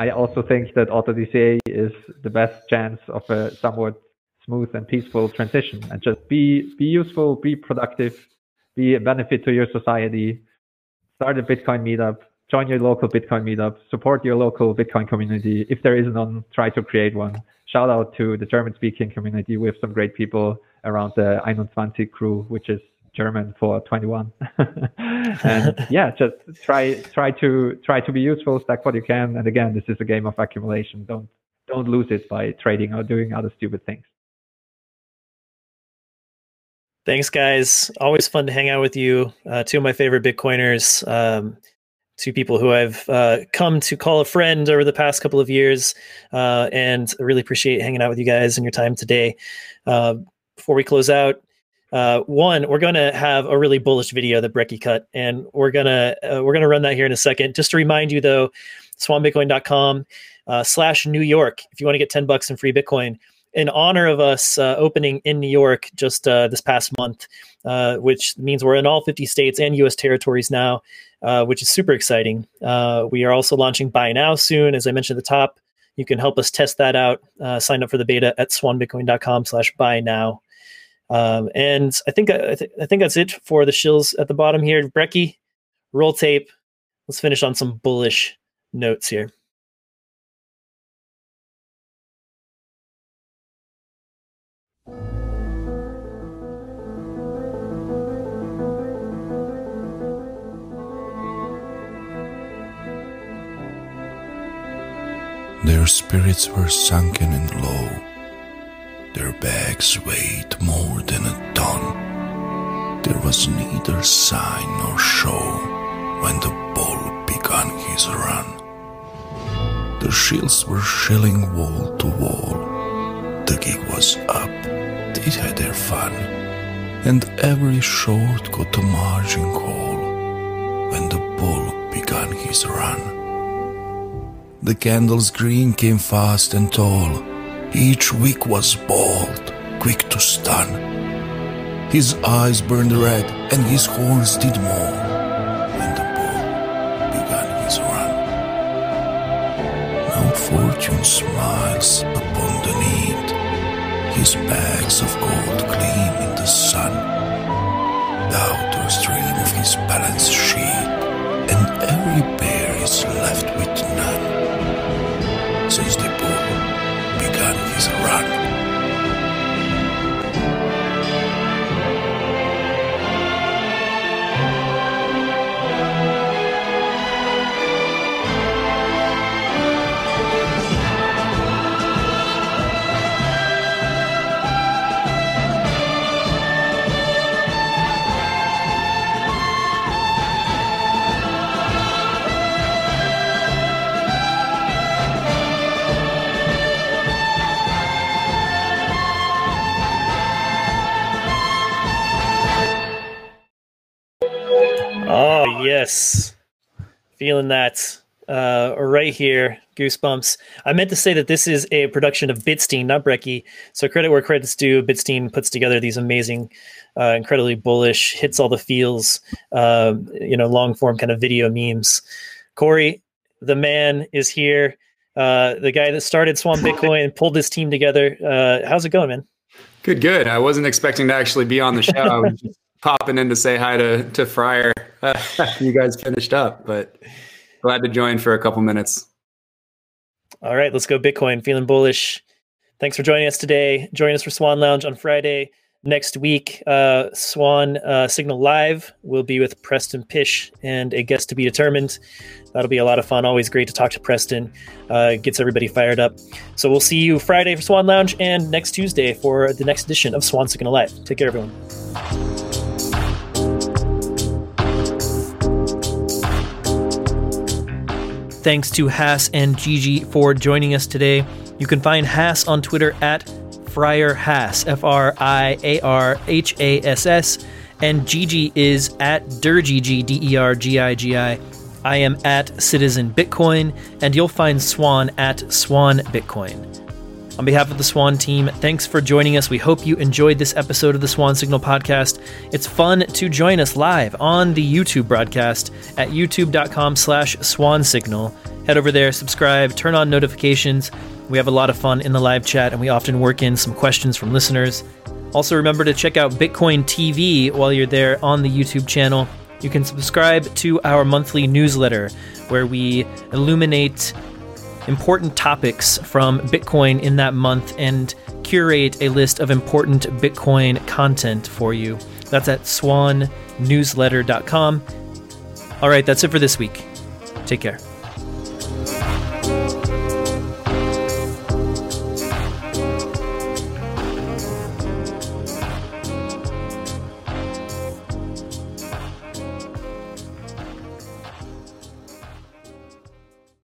I also think that auto DCA is the best chance of a somewhat smooth and peaceful transition and just be be useful, be productive, be a benefit to your society. Start a Bitcoin meetup, join your local Bitcoin meetup, support your local Bitcoin community. If there is none, try to create one. Shout out to the German speaking community. We have some great people around the 21 crew, which is German for 21. and yeah, just try try to try to be useful, stack what you can. And again, this is a game of accumulation. Don't don't lose it by trading or doing other stupid things. Thanks, guys. Always fun to hang out with you. Uh, two of my favorite Bitcoiners, um, two people who I've uh, come to call a friend over the past couple of years, uh, and I really appreciate hanging out with you guys and your time today. Uh, before we close out, uh, one, we're going to have a really bullish video that Brekkie cut, and we're gonna uh, we're gonna run that here in a second. Just to remind you, though, swanbitcoin.com slash New York if you want to get ten bucks in free Bitcoin in honor of us uh, opening in New York just uh, this past month, uh, which means we're in all 50 states and U.S. territories now, uh, which is super exciting. Uh, we are also launching Buy Now soon, as I mentioned at the top. You can help us test that out. Uh, sign up for the beta at swanbitcoin.com slash buy now. Um, and I think I, th- I think that's it for the shills at the bottom here. Brekkie, roll tape. Let's finish on some bullish notes here. Spirits were sunken and low. Their bags weighed more than a ton. There was neither sign nor show when the bull began his run. The shields were shilling wall to wall. The gig was up. They had their fun. And every short got a margin call when the bull began his run. The candle's green came fast and tall. Each wick was bold, quick to stun. His eyes burned red and his horns did more when the bull began his run. Now fortune smiles upon the need. His bags of gold gleam in the sun. The outer stream of his balanced sheet, and every bear is left yes, feeling that uh, right here. Goosebumps. I meant to say that this is a production of Bitstein, not Brecky. So credit where credit's due. Bitstein puts together these amazing, uh, incredibly bullish, hits all the feels, uh, you know, long form kind of video memes. Cory, the man is here. Uh, the guy that started Swan Bitcoin and pulled this team together. Uh, how's it going, man? Good, good. I wasn't expecting to actually be on the show. Popping in to say hi to to Friar you guys finished up, but glad to join for a couple minutes. All right, let's go Bitcoin. Feeling bullish. Thanks for joining us today. Join us for Swan Lounge on Friday. Next week, uh, Swan uh, Signal Live will be with Preston Pysh and a guest to be determined. That'll be a lot of fun. Always great to talk to Preston. Uh, gets everybody fired up. So we'll see you Friday for Swan Lounge and next Tuesday for the next edition of Swan Signal Live. Take care, everyone. Thanks to Hass and Gigi for joining us today. You can find Hass on Twitter at Friar Hass, F R I A R H A S S, and Gigi is at Dergigi, D E R G I G I. I am at Citizen Bitcoin, and you'll find Swan at Swan Bitcoin. On behalf of the Swan team, thanks for joining us. We hope you enjoyed this episode of the Swan Signal podcast. It's fun to join us live on the YouTube broadcast at youtube.com slash swan signal. Head over there, subscribe, turn on notifications. We have a lot of fun in the live chat, and we often work in some questions from listeners. Also, remember to check out Bitcoin TV while you're there on the YouTube channel. You can subscribe to our monthly newsletter where we illuminate important topics from Bitcoin in that month and curate a list of important Bitcoin content for you. That's at swannewsletter.com. All right, that's it for this week. Take care.